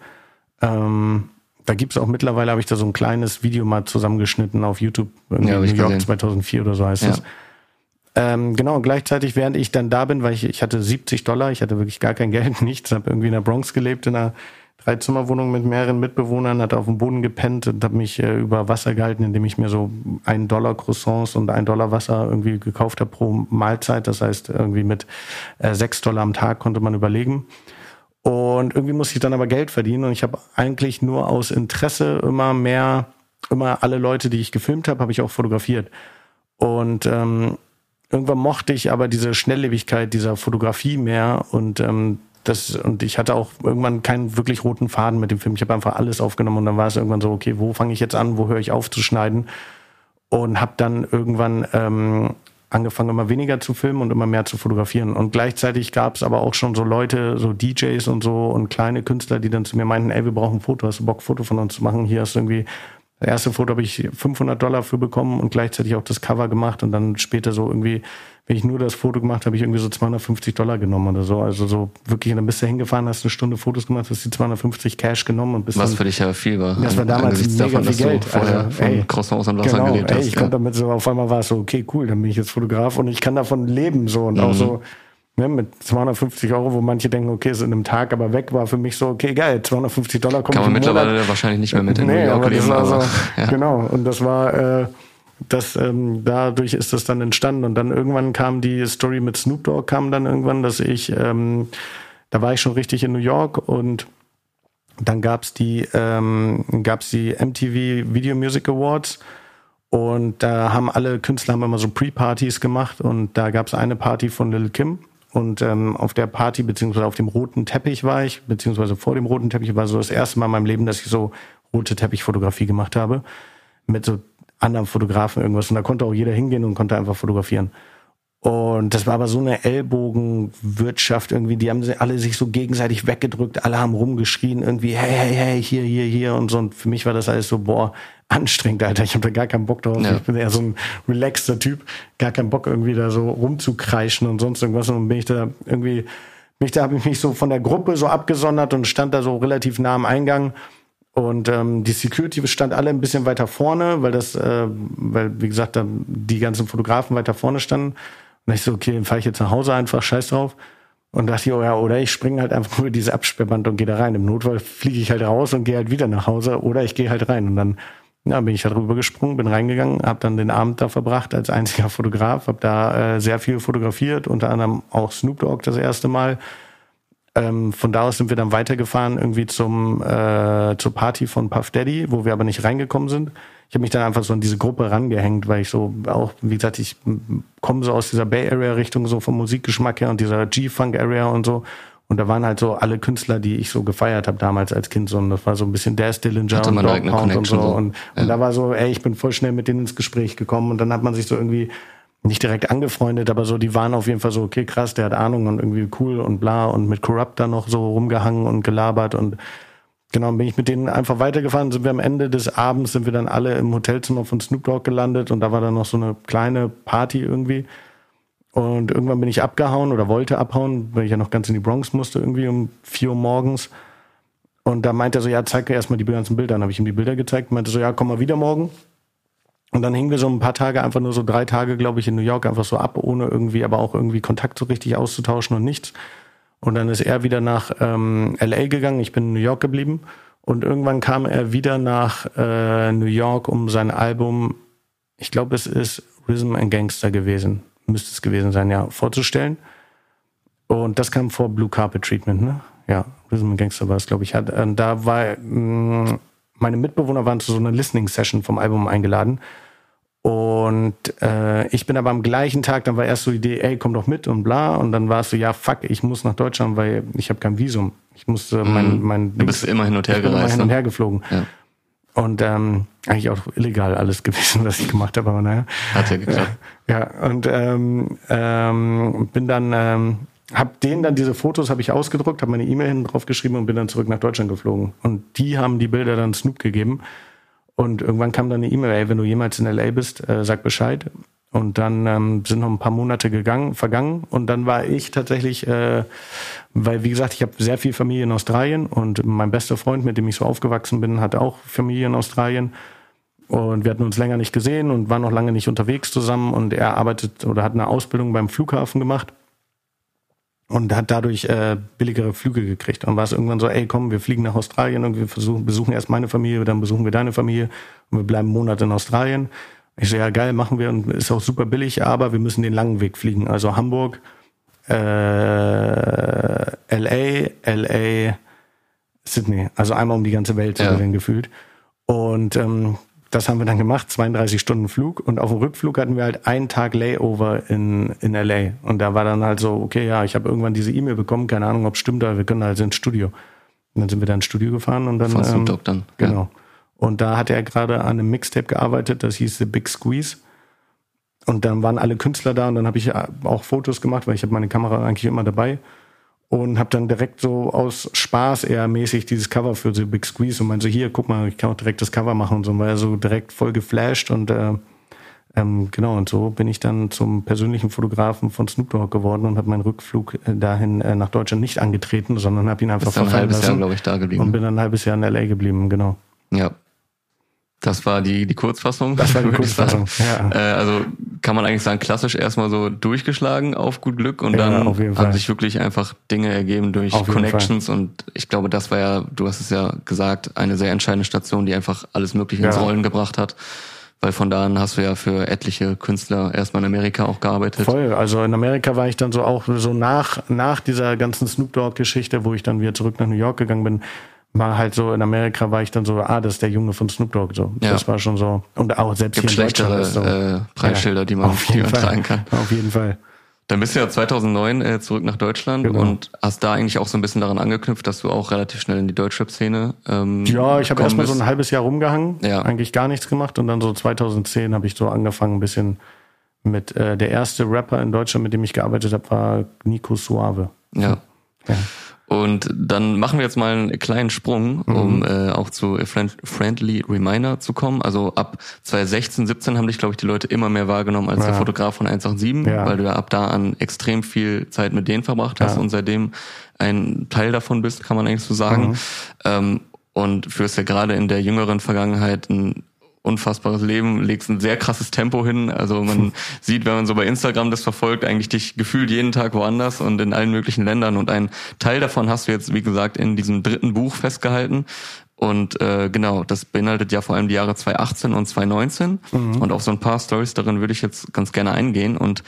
Ähm, da gibt's auch mittlerweile, habe ich da so ein kleines Video mal zusammengeschnitten auf YouTube. Irgendwie Ja, New York gesehen. 2004 oder so heißt Ja. es. Ähm, genau, und gleichzeitig, während ich dann da bin, weil ich, ich hatte 70 Dollar, ich hatte wirklich gar kein Geld, nichts, habe irgendwie in der Bronx gelebt, in einer Dreizimmerwohnung mit mehreren Mitbewohnern, hatte auf dem Boden gepennt und habe mich äh, über Wasser gehalten, indem ich mir so ein Dollar Croissants und ein Dollar Wasser irgendwie gekauft habe pro Mahlzeit. Das heißt, irgendwie mit äh, sechs Dollar am Tag konnte man überlegen. Und irgendwie musste ich dann aber Geld verdienen und ich habe eigentlich nur aus Interesse immer mehr, immer alle Leute, die ich gefilmt habe, habe ich auch fotografiert. Und ähm, irgendwann mochte ich aber diese Schnelllebigkeit dieser Fotografie mehr und ähm, das und ich hatte auch irgendwann keinen wirklich roten Faden mit dem Film. Ich habe einfach alles aufgenommen und dann war es irgendwann so, okay, wo fange ich jetzt an, wo höre ich auf zu schneiden? Und habe dann irgendwann ähm, angefangen, immer weniger zu filmen und immer mehr zu fotografieren. Und gleichzeitig gab es aber auch schon so Leute, so DJs und so und kleine Künstler, die dann zu mir meinten, ey, wir brauchen ein Foto, hast du Bock, ein Foto von uns zu machen? Hier hast du irgendwie das erste Foto habe ich 500 Dollar für bekommen und gleichzeitig auch das Cover gemacht und dann später so irgendwie, wenn ich nur das Foto gemacht habe, ich irgendwie so 250 Dollar genommen oder so. Also so wirklich, dann bist du hingefahren, hast eine Stunde Fotos gemacht, hast die 250 Cash genommen und bist Was dann für dich ja viel war. das war damals mega davon, viel Geld. Vorher Also, von ey, Croissants und Wasser genau, gelebt ey, hast. ich ja. konnte damit so, auf einmal war es so, okay, cool, dann bin ich jetzt Fotograf und ich kann davon leben so und auch Mhm. so, ne, mit 250 Euro, wo manche denken, okay, ist in einem Tag aber weg, war für mich so, okay, geil, 250 Dollar kommen Kann man im Monat. mittlerweile wahrscheinlich nicht mehr mit in New Nee, York aber das leben. war Aber, so, ja. genau, und das war, äh, das, ähm, dadurch ist das dann entstanden und dann irgendwann kam die Story mit Snoop Dogg, kam dann irgendwann, dass ich, ähm, da war ich schon richtig in New York und dann gab's die, ähm, gab's die MTV Video Music Awards und da haben alle Künstler haben immer so Pre-Partys gemacht und da gab's eine Party von Lil Kim und ähm, auf der Party beziehungsweise auf dem roten Teppich war ich, beziehungsweise vor dem roten Teppich war so das erste Mal in meinem Leben, dass ich so rote Teppichfotografie gemacht habe mit so anderen Fotografen irgendwas und da konnte auch jeder hingehen und konnte einfach fotografieren. Und das war aber so eine Ellbogenwirtschaft irgendwie. Die haben alle sich so gegenseitig weggedrückt. Alle haben rumgeschrien irgendwie, hey, hey, hey, hier, hier, hier und so. Und für mich war das alles so, boah, anstrengend, Alter. Ich habe da gar keinen Bock drauf. Ja. Ich bin eher so ein relaxter Typ. Gar keinen Bock irgendwie da so rumzukreischen und sonst irgendwas. Und bin ich da irgendwie, mich da habe ich mich so von der Gruppe so abgesondert und stand da so relativ nah am Eingang. Und ähm, die Security stand alle ein bisschen weiter vorne, weil das, äh, weil wie gesagt, da die ganzen Fotografen weiter vorne standen. Und ich so, okay, dann fahre ich jetzt nach Hause einfach, scheiß drauf. Und dachte ich, oh ja, oder ich springe halt einfach über diese Absperrband und gehe da rein. Im Notfall fliege ich halt raus und gehe halt wieder nach Hause oder ich gehe halt rein. Und dann ja, bin ich halt rüber gesprungen, bin reingegangen, habe dann den Abend da verbracht als einziger Fotograf, habe da äh, sehr viel fotografiert, unter anderem auch Snoop Dogg das erste Mal. Ähm, von da aus sind wir dann weitergefahren irgendwie zum äh, zur Party von Puff Daddy, wo wir aber nicht reingekommen sind. Ich habe mich dann einfach so an diese Gruppe rangehängt, weil ich so auch, wie gesagt, ich komme so aus dieser Bay Area Richtung, so vom Musikgeschmack her und dieser G-Funk Area und so. Und da waren halt so alle Künstler, die ich so gefeiert habe damals als Kind. So, und das war so ein bisschen Daz Dillinger Hatte und Dog Pound und so. So. Und, und da war so, ey, ich bin voll schnell mit denen ins Gespräch gekommen. Und dann hat man sich so irgendwie nicht direkt angefreundet, aber so, die waren auf jeden Fall so, okay, krass, der hat Ahnung und irgendwie cool und bla und mit Corrupt da noch so rumgehangen und gelabert und genau, bin ich mit denen einfach weitergefahren, sind wir am Ende des Abends, sind wir dann alle im Hotelzimmer von Snoop Dogg gelandet und da war dann noch so eine kleine Party irgendwie und irgendwann bin ich abgehauen oder wollte abhauen, weil ich ja noch ganz in die Bronx musste irgendwie um vier Uhr morgens und da meinte er so, ja, zeig mir erstmal die ganzen Bilder. Dann habe ich ihm die Bilder gezeigt, meinte so, ja, komm mal wieder morgen. Und dann hingen wir so ein paar Tage, einfach nur so drei Tage, glaube ich, in New York, einfach so ab, ohne irgendwie, aber auch irgendwie Kontakt so richtig auszutauschen und nichts. Und dann ist er wieder nach ähm, LA gegangen, ich bin in New York geblieben. Und irgendwann kam er wieder nach äh, New York, um sein Album, ich glaube, es ist Rhythm and Gangster gewesen, müsste es gewesen sein, ja, vorzustellen. Und das kam vor Blue Carpet Treatment, ne? Ja, Rhythm and Gangster war es, glaube ich. Hat, äh, da war mh, mm, meine Mitbewohner waren zu so einer Listening Session vom Album eingeladen. Und äh, ich bin aber am gleichen Tag, dann war erst so die Idee, ey, komm doch mit und bla. Und dann war es so, ja, fuck, ich muss nach Deutschland, weil ich habe kein Visum. Ich musste mhm. mein, mein Du bist immer hin und her gereist. Immer hin und ne? her geflogen. Ja. Und ähm, eigentlich auch illegal alles gewesen, was ich gemacht habe, aber naja. Hat ja geklappt. Ja, und ähm, ähm, bin dann, ähm, hab denen dann diese Fotos habe ich ausgedruckt, habe meine E-Mail hinten drauf geschrieben und bin dann zurück nach Deutschland geflogen. Und die haben die Bilder dann Snoop gegeben. Und irgendwann kam dann eine E-Mail, ey, wenn du jemals in LA bist, äh, sag Bescheid. Und dann ähm, sind noch ein paar Monate gegangen, vergangen. Und dann war ich tatsächlich, äh, weil wie gesagt, ich habe sehr viel Familie in Australien und mein bester Freund, mit dem ich so aufgewachsen bin, hat auch Familie in Australien. Und wir hatten uns länger nicht gesehen und waren noch lange nicht unterwegs zusammen. Und er arbeitet oder hat eine Ausbildung beim Flughafen gemacht und hat dadurch äh, billigere Flüge gekriegt. Und war es irgendwann so, ey, komm, wir fliegen nach Australien und wir versuchen, besuchen erst meine Familie, dann besuchen wir deine Familie und wir bleiben einen Monat in Australien. Ich so, ja geil, machen wir und ist auch super billig, aber wir müssen den langen Weg fliegen. Also Hamburg, äh, LA, LA, Sydney. Also einmal um die ganze Welt ja. gefühlt. Und ähm, das haben wir dann gemacht, 32 Stunden Flug. Und auf dem Rückflug hatten wir halt einen Tag Layover in, in LA. Und da war dann halt so, okay, ja, ich habe irgendwann diese E-Mail bekommen, keine Ahnung, ob es stimmt, aber wir können halt ins Studio. Und dann sind wir da ins Studio gefahren und dann. Von ähm, Dog dann. Genau. Ja. Und da hat er gerade an einem Mixtape gearbeitet, das hieß The Big Squeeze. Und dann waren alle Künstler da und dann habe ich auch Fotos gemacht, weil ich habe meine Kamera eigentlich immer dabei und habe dann direkt so aus Spaß eher mäßig dieses Cover für The Big Squeeze und meinte so, hier, guck mal, ich kann auch direkt das Cover machen und so, und war so direkt voll geflasht und äh, ähm, genau, und so bin ich dann zum persönlichen Fotografen von Snoop Dogg geworden und habe meinen Rückflug äh, dahin äh, nach Deutschland nicht angetreten, sondern habe ihn einfach verfallen lassen. Jahr, ich, da geblieben. Und bin dann ein halbes Jahr in L.A. geblieben, genau. Ja, das war die, die Kurzfassung. Das war die Kurzfassung, ja. Äh, also kann man eigentlich sagen, klassisch erstmal so durchgeschlagen auf gut Glück und ja, dann haben Fall. sich wirklich einfach Dinge ergeben durch Connections und ich glaube, das war ja, du hast es ja gesagt, eine sehr entscheidende Station, die einfach alles Mögliche ja. ins Rollen gebracht hat. Weil von da an hast du ja für etliche Künstler erstmal in Amerika auch gearbeitet. Voll. Also in Amerika war ich dann so auch so nach, nach dieser ganzen Snoop Dogg-Geschichte, wo ich dann wieder zurück nach New York gegangen bin, war halt so, in Amerika war ich dann so, ah, das ist der Junge von Snoop Dogg, so. Ja. Das war schon so. Und auch selbst Gibt hier in ist so. Äh, Preisschilder, ja, die man, die man tragen kann. Auf jeden Fall. Dann bist du ja 2009 äh, zurück nach Deutschland genau. und hast da eigentlich auch so ein bisschen daran angeknüpft, dass du auch relativ schnell in die Deutschrap-Szene ähm, Ja, ich habe erstmal so ein halbes Jahr rumgehangen, ja. eigentlich gar nichts gemacht und dann so 2010 habe ich so angefangen ein bisschen mit, äh, der erste Rapper in Deutschland, mit dem ich gearbeitet habe, war Nico Suave. Ja. ja. Und dann machen wir jetzt mal einen kleinen Sprung, um mhm. äh, auch zu Friendly Reminder zu kommen. Also ab 2016, 17 haben dich, glaube ich, die Leute immer mehr wahrgenommen als ja. der Fotograf von 187, ja. weil du ja ab da an extrem viel Zeit mit denen verbracht hast ja. und seitdem ein Teil davon bist, kann man eigentlich so sagen. Mhm. Ähm, und führst ja gerade in der jüngeren Vergangenheit ein unfassbares Leben, legst ein sehr krasses Tempo hin. Also man sieht, wenn man so bei Instagram das verfolgt, eigentlich dich gefühlt jeden Tag woanders und in allen möglichen Ländern. Und ein Teil davon hast du jetzt, wie gesagt, in diesem dritten Buch festgehalten. Und äh, genau, das beinhaltet ja vor allem die Jahre 2018 und 2019. Mhm. Und auf so ein paar Stories darin würde ich jetzt ganz gerne eingehen. Und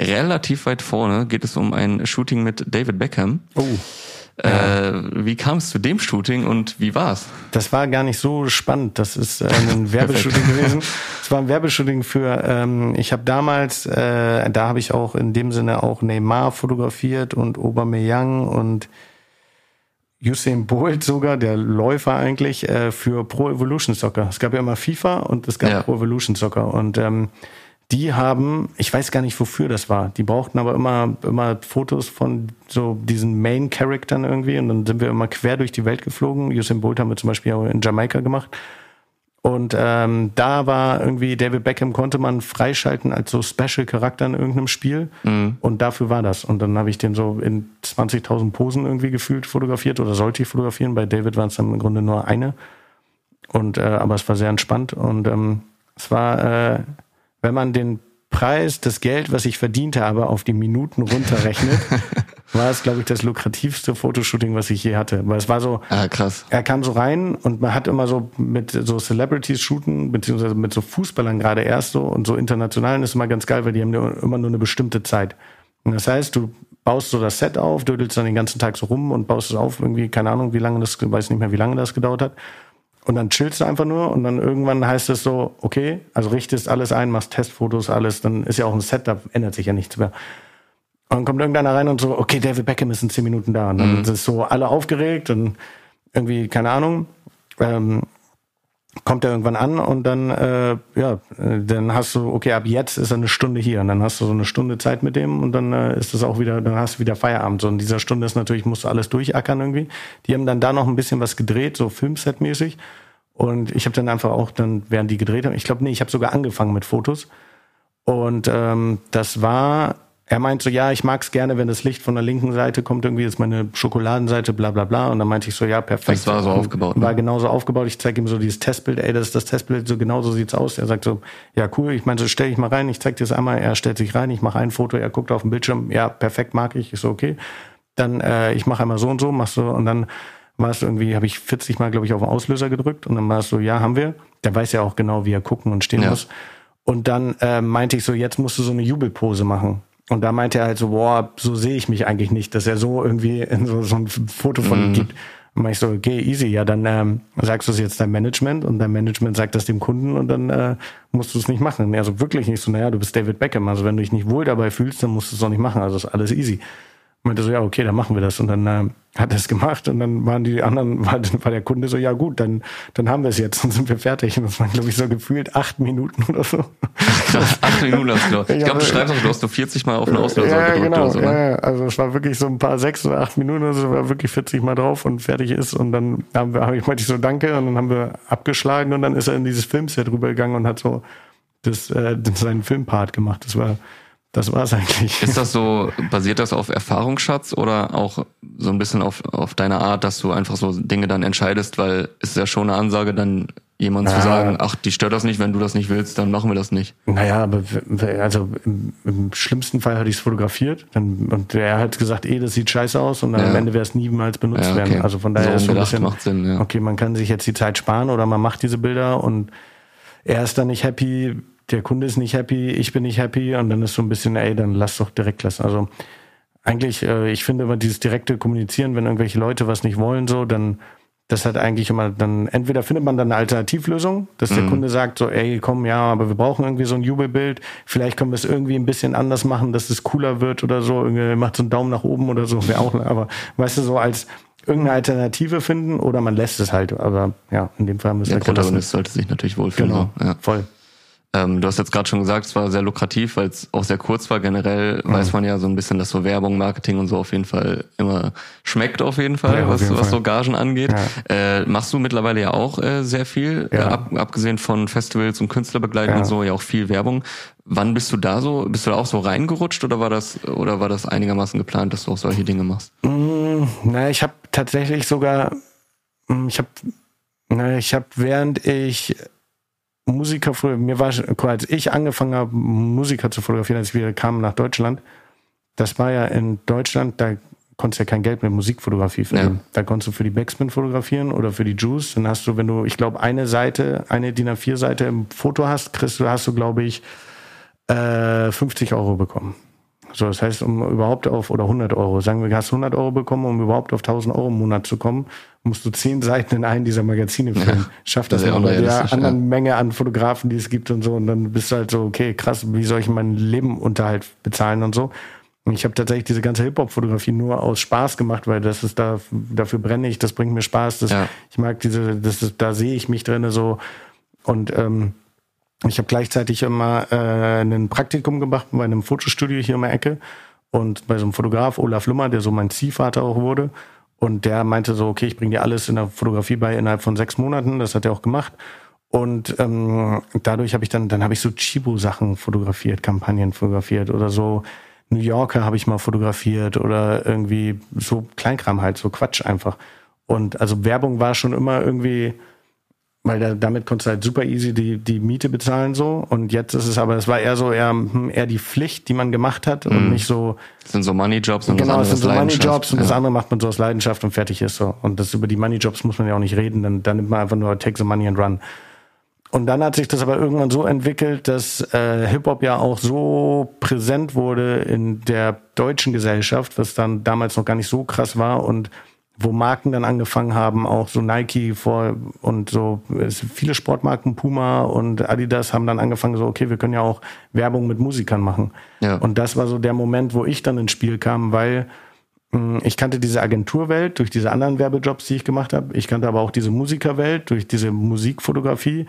relativ weit vorne geht es um ein Shooting mit David Beckham. Oh. Äh, wie kam es zu dem Shooting und wie war's? Das war gar nicht so spannend. Das ist äh, ein Werbeshooting gewesen. Es war ein Werbeshooting für, ähm, ich habe damals, äh, da habe ich auch in dem Sinne auch Neymar fotografiert und Aubameyang und Usain Bolt sogar, der Läufer eigentlich, äh, für Pro Evolution Soccer. Es gab ja immer FIFA und es gab ja. Pro Evolution Soccer. Und ähm, die haben, ich weiß gar nicht, wofür das war. Die brauchten aber immer, immer Fotos von so diesen Main-Charaktern irgendwie und dann sind wir immer quer durch die Welt geflogen. Usain Bolt haben wir zum Beispiel auch in Jamaika gemacht. Und ähm, da war irgendwie David Beckham konnte man freischalten als so Special-Charakter in irgendeinem Spiel. Mhm. Und dafür war das. Und dann habe ich den so in 20.000 Posen irgendwie gefühlt fotografiert oder sollte ich fotografieren. Bei David waren es dann im Grunde nur eine. Und äh, aber es war sehr entspannt und ähm, es war äh, wenn man den Preis, das Geld, was ich verdient habe, auf die Minuten runterrechnet, war es, glaube ich, das lukrativste Fotoshooting, was ich je hatte. Weil es war so, ah, krass. er kam so rein und man hat immer so mit so Celebrities shooten, beziehungsweise mit so Fußballern gerade erst so und so internationalen ist immer ganz geil, weil die haben immer nur eine bestimmte Zeit. Und das heißt, du baust so das Set auf, dödelst dann den ganzen Tag so rum und baust es auf, irgendwie, keine Ahnung, wie lange das, weiß nicht mehr, wie lange das gedauert hat. Und dann chillst du einfach nur und dann irgendwann heißt es so, okay, also richtest alles ein, machst Testfotos, alles, dann ist ja auch ein Set, da ändert sich ja nichts mehr. Und dann kommt irgendeiner rein und so, okay, David Beckham ist in zehn Minuten da. Und dann mhm. ist so alle aufgeregt und irgendwie, keine Ahnung, ähm, kommt er irgendwann an und dann, äh, ja, dann hast du, okay, ab jetzt ist er eine Stunde hier und dann hast du so eine Stunde Zeit mit dem und dann äh, ist es auch wieder, dann hast du wieder Feierabend. So in dieser Stunde ist natürlich, musst du alles durchackern irgendwie. Die haben dann da noch ein bisschen was gedreht, so Filmset-mäßig. Und ich habe dann einfach auch dann, während die gedreht haben, ich glaube, nee, ich habe sogar angefangen mit Fotos. Und ähm, das war er meint so, ja, ich mag's gerne, wenn das Licht von der linken Seite kommt, irgendwie ist meine Schokoladenseite, bla bla bla. Und dann meinte ich so, ja, perfekt. Das war so aufgebaut. Ne? War genauso aufgebaut. Ich zeige ihm so dieses Testbild, ey, das ist das Testbild, so genau so sieht's aus. Er sagt so, ja, cool. Ich meinte, so, stell dich mal rein, ich zeig dir das einmal. Er stellt sich rein, ich mache ein Foto, er guckt auf den Bildschirm, ja, perfekt, mag ich. Ich so, okay. Dann, äh, ich mache einmal so und so, machst so, und dann war es irgendwie, habe ich 40 Mal, glaube ich, auf den Auslöser gedrückt und dann war es so, ja, haben wir. Der weiß ja auch genau, wie er gucken und stehen ja. muss. Und dann äh, meinte ich so, jetzt musst du so eine Jubelpose machen. Und da meinte er halt so, boah, so sehe ich mich eigentlich nicht, dass er so irgendwie in so, so ein Foto von ihm mhm. gibt. Und ich so, okay, easy, ja, dann ähm, sagst du es jetzt deinem Management und dein Management sagt das dem Kunden und dann äh, musst du es nicht machen. Und er so, wirklich nicht so, naja, du bist David Beckham, also wenn du dich nicht wohl dabei fühlst, dann musst du es auch nicht machen, also ist alles easy meinte so, ja, okay, dann machen wir das. Und dann äh, hat er es gemacht und dann waren die anderen, war, war der Kunde so, ja gut, dann, dann haben wir es jetzt und sind wir fertig. Und das waren, glaube ich, so gefühlt acht Minuten oder so. Krass, acht Minuten hast du. Ich glaube, du schreibst auch, du hast nur 40 Mal auf den Auslöser ja, gedrückt genau, oder so. Ne? Ja, also es war wirklich so ein paar sechs oder acht Minuten, also war wirklich 40 Mal drauf und fertig ist. Und dann haben wir, hab ich meinte ich so, danke, und dann haben wir abgeschlagen und dann ist er in dieses Filmset rübergegangen und hat so das, äh, seinen Filmpart gemacht. Das war das war's eigentlich. Ist das so, basiert das auf Erfahrungsschatz oder auch so ein bisschen auf, auf deine Art, dass du einfach so Dinge dann entscheidest, weil es ist ja schon eine Ansage, dann jemand naja. zu sagen, ach, die stört das nicht, wenn du das nicht willst, dann machen wir das nicht. Naja, aber also im, im schlimmsten Fall hatte ich es fotografiert dann, und er hat gesagt, eh, das sieht scheiße aus und dann ja. am Ende wäre es niemals benutzt ja, okay. werden. Also von daher so ist so ein bisschen, macht Sinn, ja. okay, man kann sich jetzt die Zeit sparen oder man macht diese Bilder und er ist dann nicht happy, der Kunde ist nicht happy, ich bin nicht happy und dann ist so ein bisschen, ey, dann lass doch direkt lassen. Also eigentlich, äh, ich finde immer dieses direkte Kommunizieren, wenn irgendwelche Leute was nicht wollen, so, dann das hat eigentlich immer dann, entweder findet man dann eine Alternativlösung, dass der mhm. Kunde sagt so, ey, komm, ja, aber wir brauchen irgendwie so ein Jubelbild, vielleicht können wir es irgendwie ein bisschen anders machen, dass es cooler wird oder so, irgendwie macht so einen Daumen nach oben oder so, wäre auch, aber weißt du, so als irgendeine Alternative finden oder man lässt es halt, aber ja, in dem Fall müssen wir Der Protagonist sollte sich natürlich wohlfühlen. Genau, ja. voll. Ähm, du hast jetzt gerade schon gesagt, es war sehr lukrativ, weil es auch sehr kurz war. Generell mhm. weiß man ja so ein bisschen, dass so Werbung, Marketing und so auf jeden Fall immer schmeckt auf jeden Fall, ja, was, jeden was Fall. so Gagen angeht. Ja. Äh, machst du mittlerweile ja auch äh, sehr viel, ja. äh, ab, abgesehen von Festivals und Künstlerbegleitung und so, ja auch viel Werbung. Wann bist du da so? Bist du da auch so reingerutscht oder war das oder war das einigermaßen geplant, dass du auch solche Dinge machst? Mm, na, ich habe tatsächlich sogar, mm, ich habe, na, ich habe während ich Musiker, mir war, als ich angefangen habe, Musiker zu fotografieren, als wir kamen nach Deutschland, das war ja in Deutschland, da konntest du ja kein Geld mit Musikfotografie verdienen. Ja. Da konntest du für die Backspin fotografieren oder für die Juice. Dann hast du, wenn du, ich glaube, eine Seite, eine DIN A4-Seite im Foto hast, kriegst du, hast du, glaube ich, äh, 50 Euro bekommen. So, das heißt, um überhaupt auf, oder 100 Euro, sagen wir, hast 100 Euro bekommen, um überhaupt auf 1000 Euro im Monat zu kommen, musst du zehn Seiten in einen dieser Magazine füllen. Ja, Schafft das, das ja bei der anderen ja. Menge an Fotografen, die es gibt und so. Und dann bist du halt so, okay, krass, wie soll ich meinen Lebenunterhalt bezahlen und so. Und ich habe tatsächlich diese ganze Hip-Hop-Fotografie nur aus Spaß gemacht, weil das ist da, dafür brenne ich, das bringt mir Spaß. Das, ja. Ich mag diese, das ist, da sehe ich mich drinne so. Und ähm, ich habe gleichzeitig immer äh, ein Praktikum gemacht bei einem Fotostudio hier um die Ecke und bei so einem Fotograf, Olaf Lummer, der so mein Ziehvater auch wurde. Und der meinte so, okay, ich bringe dir alles in der Fotografie bei innerhalb von sechs Monaten. Das hat er auch gemacht. Und ähm, dadurch habe ich dann, dann habe ich so Chibo-Sachen fotografiert, Kampagnen fotografiert oder so New Yorker habe ich mal fotografiert oder irgendwie so Kleinkram halt, so Quatsch einfach. Und also Werbung war schon immer irgendwie weil da, damit konntest du halt super easy die, die Miete bezahlen so. Und jetzt ist es aber, es war eher so eher, hm, eher die Pflicht, die man gemacht hat und Mhm. nicht so, Das sind so Money-Jobs und genau, das sind so Money-Jobs und das ja. andere macht man so aus Leidenschaft und fertig ist so. Und das über die Money-Jobs muss man ja auch nicht reden, dann, dann nimmt man einfach nur take the money and run. Und dann hat sich das aber irgendwann so entwickelt, dass äh, Hip-Hop ja auch so präsent wurde in der deutschen Gesellschaft, was dann damals noch gar nicht so krass war und wo Marken dann angefangen haben, auch so Nike vor und so viele Sportmarken, Puma und Adidas haben dann angefangen, so okay, wir können ja auch Werbung mit Musikern machen. Ja. Und das war so der Moment, wo ich dann ins Spiel kam, weil mh, ich kannte diese Agenturwelt durch diese anderen Werbejobs, die ich gemacht habe. Ich kannte aber auch diese Musikerwelt durch diese Musikfotografie.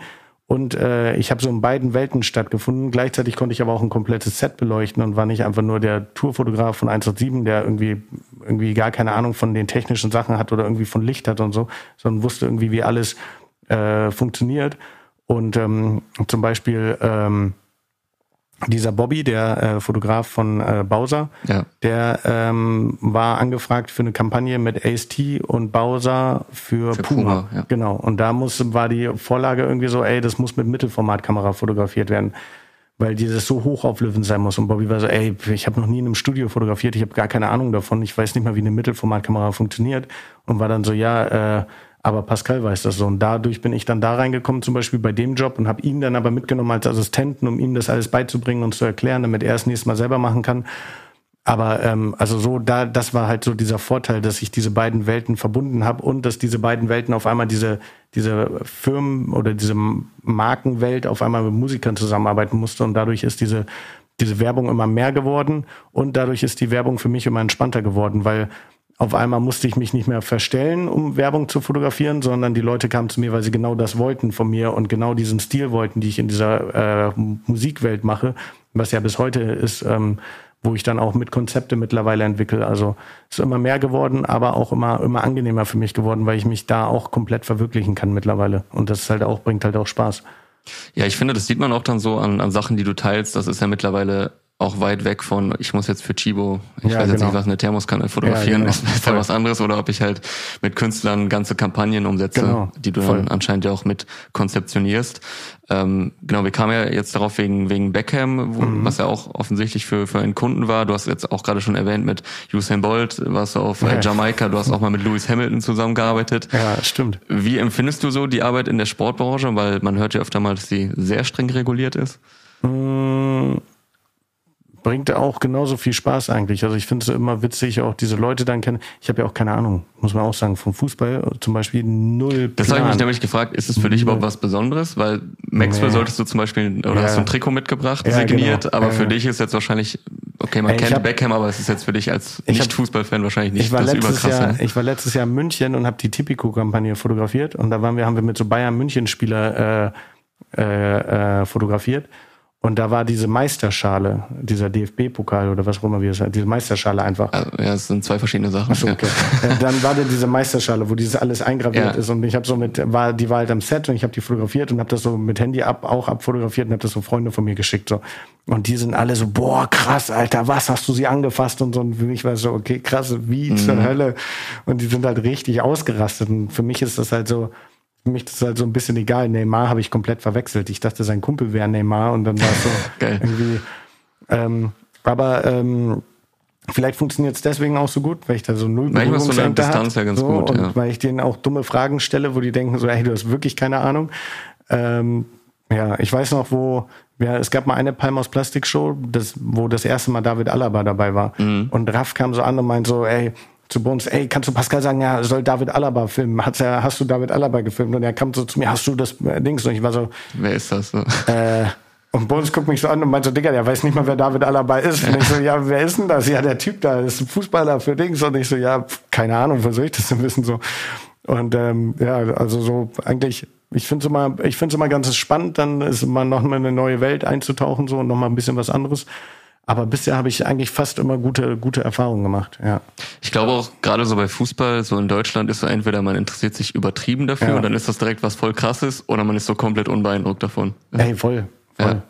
Und äh, ich habe so in beiden Welten stattgefunden. Gleichzeitig konnte ich aber auch ein komplettes Set beleuchten und war nicht einfach nur der Tourfotograf von 187, der irgendwie irgendwie gar keine Ahnung von den technischen Sachen hat oder irgendwie von Licht hat und so, sondern wusste irgendwie, wie alles äh, funktioniert. Und ähm, zum Beispiel ähm, dieser Bobby, der äh, Fotograf von äh, Bowser, Ja. der ähm, war angefragt für eine Kampagne mit Ace-T und Bowser für, Für Puma. Puma, ja. Genau. Und da muss, war die Vorlage irgendwie so, ey, das muss mit Mittelformatkamera fotografiert werden. Weil dieses so hochauflösend sein muss. Und Bobby war so, ey, ich habe noch nie in einem Studio fotografiert, ich habe gar keine Ahnung davon, ich weiß nicht mal, wie eine Mittelformatkamera funktioniert. Und war dann so, ja, äh, aber Pascal weiß das so. Und dadurch bin ich dann da reingekommen, zum Beispiel bei dem Job und habe ihn dann aber mitgenommen als Assistenten, um ihm das alles beizubringen und zu erklären, damit er es nächstes Mal selber machen kann. Aber ähm, also so, da, das war halt so dieser Vorteil, dass ich diese beiden Welten verbunden habe und dass diese beiden Welten auf einmal diese, diese Firmen oder diese Markenwelt auf einmal mit Musikern zusammenarbeiten musste und dadurch ist diese, diese Werbung immer mehr geworden und dadurch ist die Werbung für mich immer entspannter geworden, weil auf einmal musste ich mich nicht mehr verstellen, um Werbung zu fotografieren, sondern die Leute kamen zu mir, weil sie genau das wollten von mir und genau diesen Stil wollten, die ich in dieser äh, Musikwelt mache, was ja bis heute ist, ähm, wo ich dann auch mit Konzepte mittlerweile entwickle. Also ist immer mehr geworden, aber auch immer immer angenehmer für mich geworden, weil ich mich da auch komplett verwirklichen kann mittlerweile und das ist halt auch bringt halt auch Spaß. Ja, ich finde, das sieht man auch dann so an, an Sachen, die du teilst. Das ist ja mittlerweile auch weit weg von, ich muss jetzt für Chibo, ich Ja, weiß jetzt genau. nicht, was eine Thermoskanne fotografieren Ja, genau. ist, ist ja was anderes, oder ob ich halt mit Künstlern ganze Kampagnen umsetze, Genau. die du Voll. dann anscheinend ja auch mit konzeptionierst. Ähm, genau, wir kamen ja jetzt darauf wegen, wegen Beckham, wo, Mhm. was ja auch offensichtlich für, für einen Kunden war. Du hast jetzt auch gerade schon erwähnt, mit Usain Bolt warst du auf äh, Ja. Jamaika, du hast auch mal mit Lewis Hamilton zusammengearbeitet. Ja, stimmt. Wie empfindest du so die Arbeit in der Sportbranche? Weil man hört ja öfter mal, dass sie sehr streng reguliert ist. Mm, bringt auch genauso viel Spaß eigentlich. Also ich finde es immer witzig, auch diese Leute dann kennen. Ich habe ja auch keine Ahnung, muss man auch sagen, vom Fußball zum Beispiel null Das habe ich Plan. mich nämlich gefragt, ist es für dich überhaupt was Besonderes? Weil Maxwell Nee. solltest du zum Beispiel, oder Ja. hast du ein Trikot mitgebracht, Ja, signiert, genau. aber Ja, für dich ist jetzt wahrscheinlich, okay, man ich kennt hab- Beckham, aber es ist jetzt für dich als Nicht-Fußballfan wahrscheinlich nicht ich war das letztes Überkrasse. Jahr, ich war letztes Jahr in München und habe die Tipico-Kampagne fotografiert und da waren wir, haben wir mit so Bayern München Spieler äh, äh, äh, fotografiert und da war diese Meisterschale, dieser DFB-Pokal oder was auch immer wir es diese Meisterschale einfach. Also, ja, es sind zwei verschiedene Sachen. Ach so, okay. Dann war da diese Meisterschale, wo dieses alles eingraviert Ja. ist und ich habe so mit war die war halt am Set und ich habe die fotografiert und habe das so mit Handy ab auch abfotografiert und habe das so Freunde von mir geschickt so und die sind alle so boah krass Alter was hast du sie angefasst und so und für mich war es so okay krass wie zur Hölle und die sind halt richtig ausgerastet und für mich ist das halt so für mich ist das halt so ein bisschen egal. Neymar habe ich komplett verwechselt. Ich dachte, sein Kumpel wäre Neymar und dann war es so Geil. irgendwie. Ähm, aber ähm, vielleicht funktioniert es deswegen auch so gut, weil ich da so null Manchmal ist so eine Distanz ja ganz so, gut, Und ja. weil ich denen auch dumme Fragen stelle, wo die denken so, hey, du hast wirklich keine Ahnung. Ähm, ja, ich weiß noch, wo ja, es gab mal eine Palm aus Plastik Show, das, wo das erste Mal David Alaba dabei war. Mhm. Und Raff kam so an und meint so, ey, zu uns, ey, kannst du Pascal sagen, ja, soll David Alaba filmen? Hat's ja, hast du David Alaba gefilmt? Und er kam so zu mir, hast du das äh, Dings? Und ich war so, Wer ist das? So? äh, und Bones guckt mich so an und meint so, Digga, der weiß nicht mal, wer David Alaba ist. Und ich so, ja, wer ist denn das? Ja, der Typ da ist ein Fußballer für Dings. Und ich so, ja, keine Ahnung, soll ich das denn wissen? So. Und ähm, ja, also so eigentlich, ich finde es immer, ich finde es immer ganz spannend, dann ist immer noch mal eine neue Welt einzutauchen so und noch mal ein bisschen was anderes. Aber bisher habe ich eigentlich fast immer gute, gute Erfahrungen gemacht. Ja. Ich glaube auch gerade so bei Fußball, so in Deutschland ist so entweder man interessiert sich übertrieben dafür Ja. und dann ist das direkt was voll krasses oder man ist so komplett unbeeindruckt davon. Ey, voll, voll. Ja.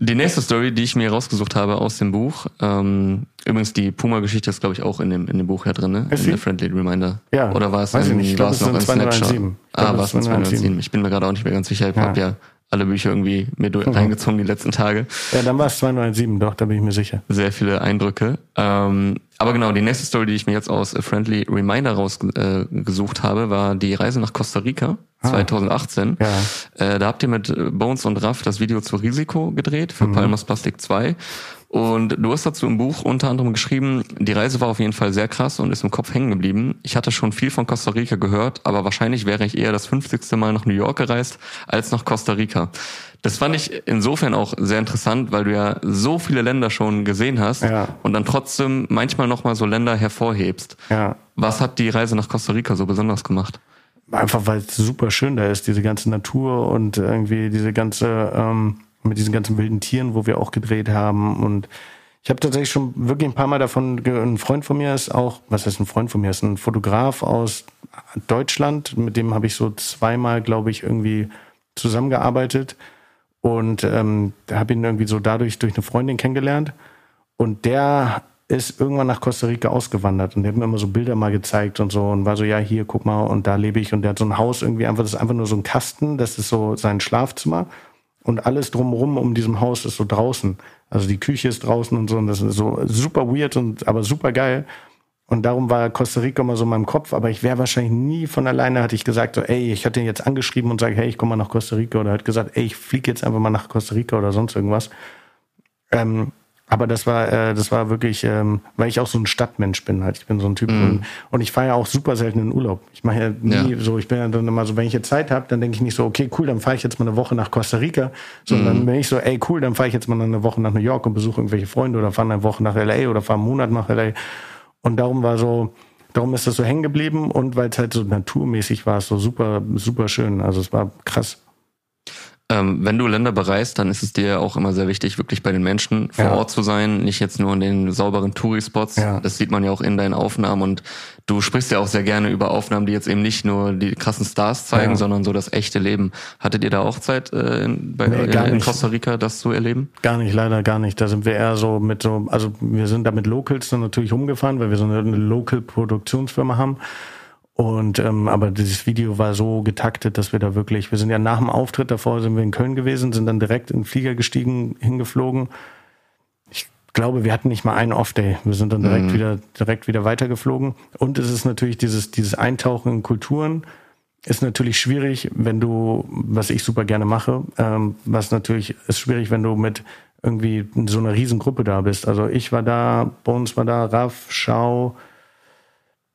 Die nächste Story, die ich mir rausgesucht habe aus dem Buch, ähm, übrigens die Puma-Geschichte ist, glaube ich, auch in dem, in dem Buch ja drin, ne? Ist in sie? der Friendly Reminder. Ja, Oder war es, weiß ich in, nicht. Ich war glaub, es es noch in sind Snapshot? 207. Ich glaub, Ah, war es in sind 207. 207. Ich bin mir gerade auch nicht mehr ganz sicher. Ich Ja. habe ja alle Bücher irgendwie mir durch, reingezogen die letzen Tage. Ja, dann war es 297, doch, da bin ich mir sicher. Sehr viele Eindrücke. Ähm, aber genau, die nächste Story, die ich mir jetzt aus A Friendly Reminder rausgesucht äh, habe, war die Reise nach Costa Rica Ah. 2018. Ja. Äh, da habt ihr mit äh, Bones und Raff das Video zu Risiko gedreht für Palmas Plastik 2. Und du hast dazu im Buch unter anderem geschrieben, die Reise war auf jeden Fall sehr krass und ist im Kopf hängen geblieben. Ich hatte schon viel von Costa Rica gehört, aber wahrscheinlich wäre ich eher das 50. Mal nach New York gereist als nach Costa Rica. Das fand ich insofern auch sehr interessant, weil du ja so viele Länder schon gesehen hast Ja. und dann trotzdem manchmal nochmal so Länder hervorhebst. Ja. Was hat die Reise nach Costa Rica so besonders gemacht? Einfach weil es super schön da ist, diese ganze Natur und irgendwie diese ganze, ähm, mit diesen ganzen wilden Tieren, wo wir auch gedreht haben. Und ich habe tatsächlich schon wirklich ein paar Mal davon, ein Freund von mir ist auch, was heißt ein Freund von mir, ist ein Fotograf aus Deutschland, mit dem habe ich so zweimal, glaube ich, irgendwie zusammengearbeitet. Und ähm, habe ihn irgendwie so dadurch durch eine Freundin kennengelernt. Und der ist irgendwann nach Costa Rica ausgewandert und der hat mir immer so Bilder mal gezeigt und so und war so, ja, hier, guck mal, und da lebe ich. Und der hat so ein Haus irgendwie einfach, das ist einfach nur so ein Kasten, das ist so sein Schlafzimmer. Und alles drumherum um diesem Haus ist so draußen. Also die Küche ist draußen und so und das ist so super weird und aber super geil. Und darum war Costa Rica immer so in meinem Kopf, aber ich wäre wahrscheinlich nie von alleine, hatte ich gesagt, so, ey, ich hatte ihn jetzt angeschrieben und sage, hey, ich komme mal nach Costa Rica oder hat gesagt, ey, ich fliege jetzt einfach mal nach Costa Rica oder sonst irgendwas. Ähm, aber das war, äh, das war wirklich, ähm, weil ich auch so ein Stadtmensch bin halt. Ich bin so ein Typ und, und ich fahre ja auch super selten in Urlaub. Ich mache ja nie Ja. so, ich bin ja dann immer so, wenn ich jetzt Zeit habe, dann denke ich nicht so, okay, cool, dann fahre ich jetzt mal eine Woche nach Costa Rica, sondern bin ich so, ey, cool, dann fahre ich jetzt mal eine Woche nach New York und besuche irgendwelche Freunde oder fahre eine Woche nach LA oder fahre einen Monat nach LA. Und darum war so, darum ist das so hängen geblieben und weil es halt so naturmäßig war, es so super, super schön. Also es war krass. Ähm, wenn du Länder bereist, dann ist es dir auch immer sehr wichtig, wirklich bei den Menschen vor Ja. Ort zu sein, nicht jetzt nur in den sauberen Touri-Spots. Ja. Das sieht man ja auch in deinen Aufnahmen und du sprichst ja auch sehr gerne über Aufnahmen, die jetzt eben nicht nur die krassen Stars zeigen, Ja. sondern so das echte Leben. Hattet ihr da auch Zeit äh, in, bei, Nee, gar in, in. Costa Rica, das zu erleben? Gar nicht, leider gar nicht. Da sind wir eher so mit so, also wir sind da mit Locals dann natürlich rumgefahren, weil wir so eine, eine Local-Produktionsfirma haben. Und ähm, aber dieses Video war so getaktet, dass wir da wirklich, wir sind ja nach dem Auftritt davor sind wir in Köln gewesen, sind dann direkt in den Flieger gestiegen, hingeflogen. Ich glaube, wir hatten nicht mal einen Off-Day. Wir sind dann direkt wieder direkt wieder weitergeflogen. Und es ist natürlich dieses dieses Eintauchen in Kulturen ist natürlich schwierig, wenn du, was ich super gerne mache, ähm, was natürlich ist schwierig, wenn du mit irgendwie so einer Riesengruppe da bist. Also ich war da, Bones war da, Raff, Schau,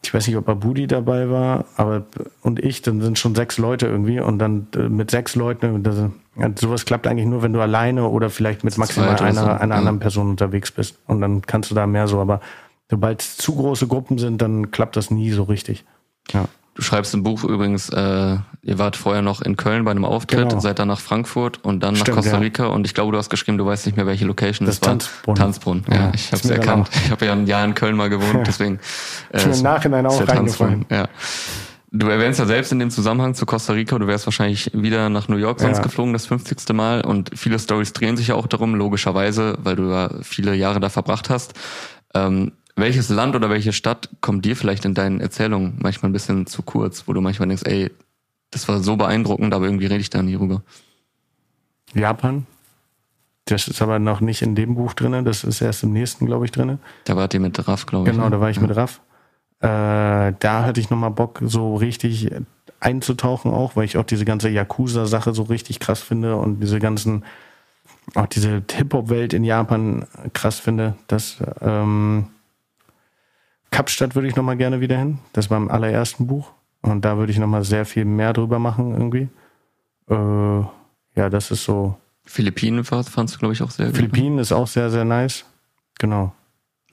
ich weiß nicht, ob Abudi dabei war, aber und ich, dann sind schon sechs Leute irgendwie und dann äh, mit sechs Leuten, das, ja, sowas klappt eigentlich nur, wenn du alleine oder vielleicht mit maximal einer, so, einer anderen Person unterwegs bist. Und dann kannst du da mehr so, aber sobald es zu große Gruppen sind, dann klappt das nie so richtig. Ja. Du schreibst im Buch übrigens, äh, ihr wart vorher noch in Köln bei einem Auftritt, Genau. seid dann nach Frankfurt und dann nach Stimmt, Costa ja. Rica und ich glaube, du hast geschrieben, du weißt nicht mehr, welche Location Das das, war. Tanzbrunnen. Tanzbrunnen, ja, Ja, ich habe es erkannt. Ich habe ja ein Jahr in Köln mal gewohnt, deswegen. Äh, mir im Nachhinein auch reingefallen. Ja. Du erwähnst ja selbst in dem Zusammenhang zu Costa Rica, du wärst wahrscheinlich wieder nach New York sonst Ja. geflogen, das 50. Mal. Und viele Stories drehen sich ja auch darum, logischerweise, weil du ja viele Jahre da verbracht hast. Ähm, welches Land oder welche Stadt kommt dir vielleicht in deinen Erzählungen manchmal ein bisschen zu kurz, wo du manchmal denkst, ey, das war so beeindruckend, aber irgendwie rede ich da nie rüber. Japan. Das ist aber noch nicht in dem Buch drinne. Das ist erst im nächsten, glaube ich, drinne. Da wart ihr mit Raff, glaube ich. Genau, ne? da war ich mit Raff. Äh, da hatte ich nochmal Bock, so richtig einzutauchen auch, weil ich auch diese ganze Yakuza-Sache so richtig krass finde und diese ganzen, auch diese Hip-Hop-Welt in Japan krass finde. Das, ähm, Kapstadt würde ich nochmal gerne wieder hin. Das war im allerersten Buch. Und da würde ich nochmal sehr viel mehr drüber machen irgendwie. Äh, ja, das ist so. Philippinen fandst du, glaube ich, auch sehr gut. Philippinen ist auch sehr, sehr nice. Genau.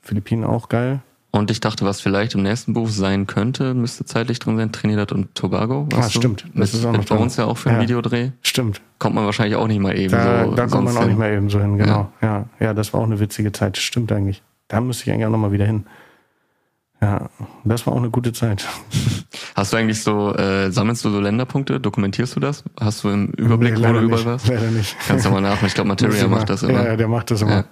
Philippinen auch geil. Und ich dachte, was vielleicht im nächsten Buch sein könnte, müsste zeitlich drin sein, Trinidad und Tobago. Ah, stimmt. Das ist auch noch bei uns ja auch für einen Ja. Videodreh. Stimmt. Kommt man wahrscheinlich auch nicht mal eben Da, so. da kommt man auch nicht hin. mehr eben so hin, genau. Ja. ja, das war auch eine witzige Zeit. Stimmt eigentlich. Da müsste ich eigentlich auch nochmal wieder hin. Ja, das war auch eine gute Zeit. Hast du eigentlich so, äh, sammelst du so Länderpunkte? Dokumentierst du das? Hast du im Überblick, Nee, wo du überall warst? Leider nicht. Kannst du mal nachmachen. Ich glaube, Materia macht das immer. Ja, der macht das immer. Ja.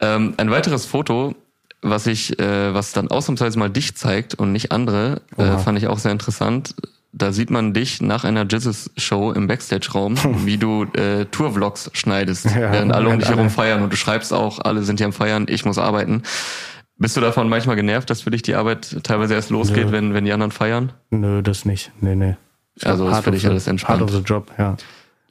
Ähm, ein weiteres Foto, was ich, äh, was dann ausnahmsweise mal dich zeigt und nicht andere, äh, fand ich auch sehr interessant. Da sieht man dich nach einer Jizzes-Show im Backstage-Raum, wie du äh, Tour-Vlogs schneidest, Ja, während alle um dich herum feiern und du schreibst auch, alle sind hier am Feiern, ich muss arbeiten. Bist du davon manchmal genervt, dass für dich die Arbeit teilweise erst losgeht, Nö. wenn, wenn die anderen feiern? Nö, das nicht. Nee, nee. Also ist für dich the- alles entspannt. Part of the job, ja. Aber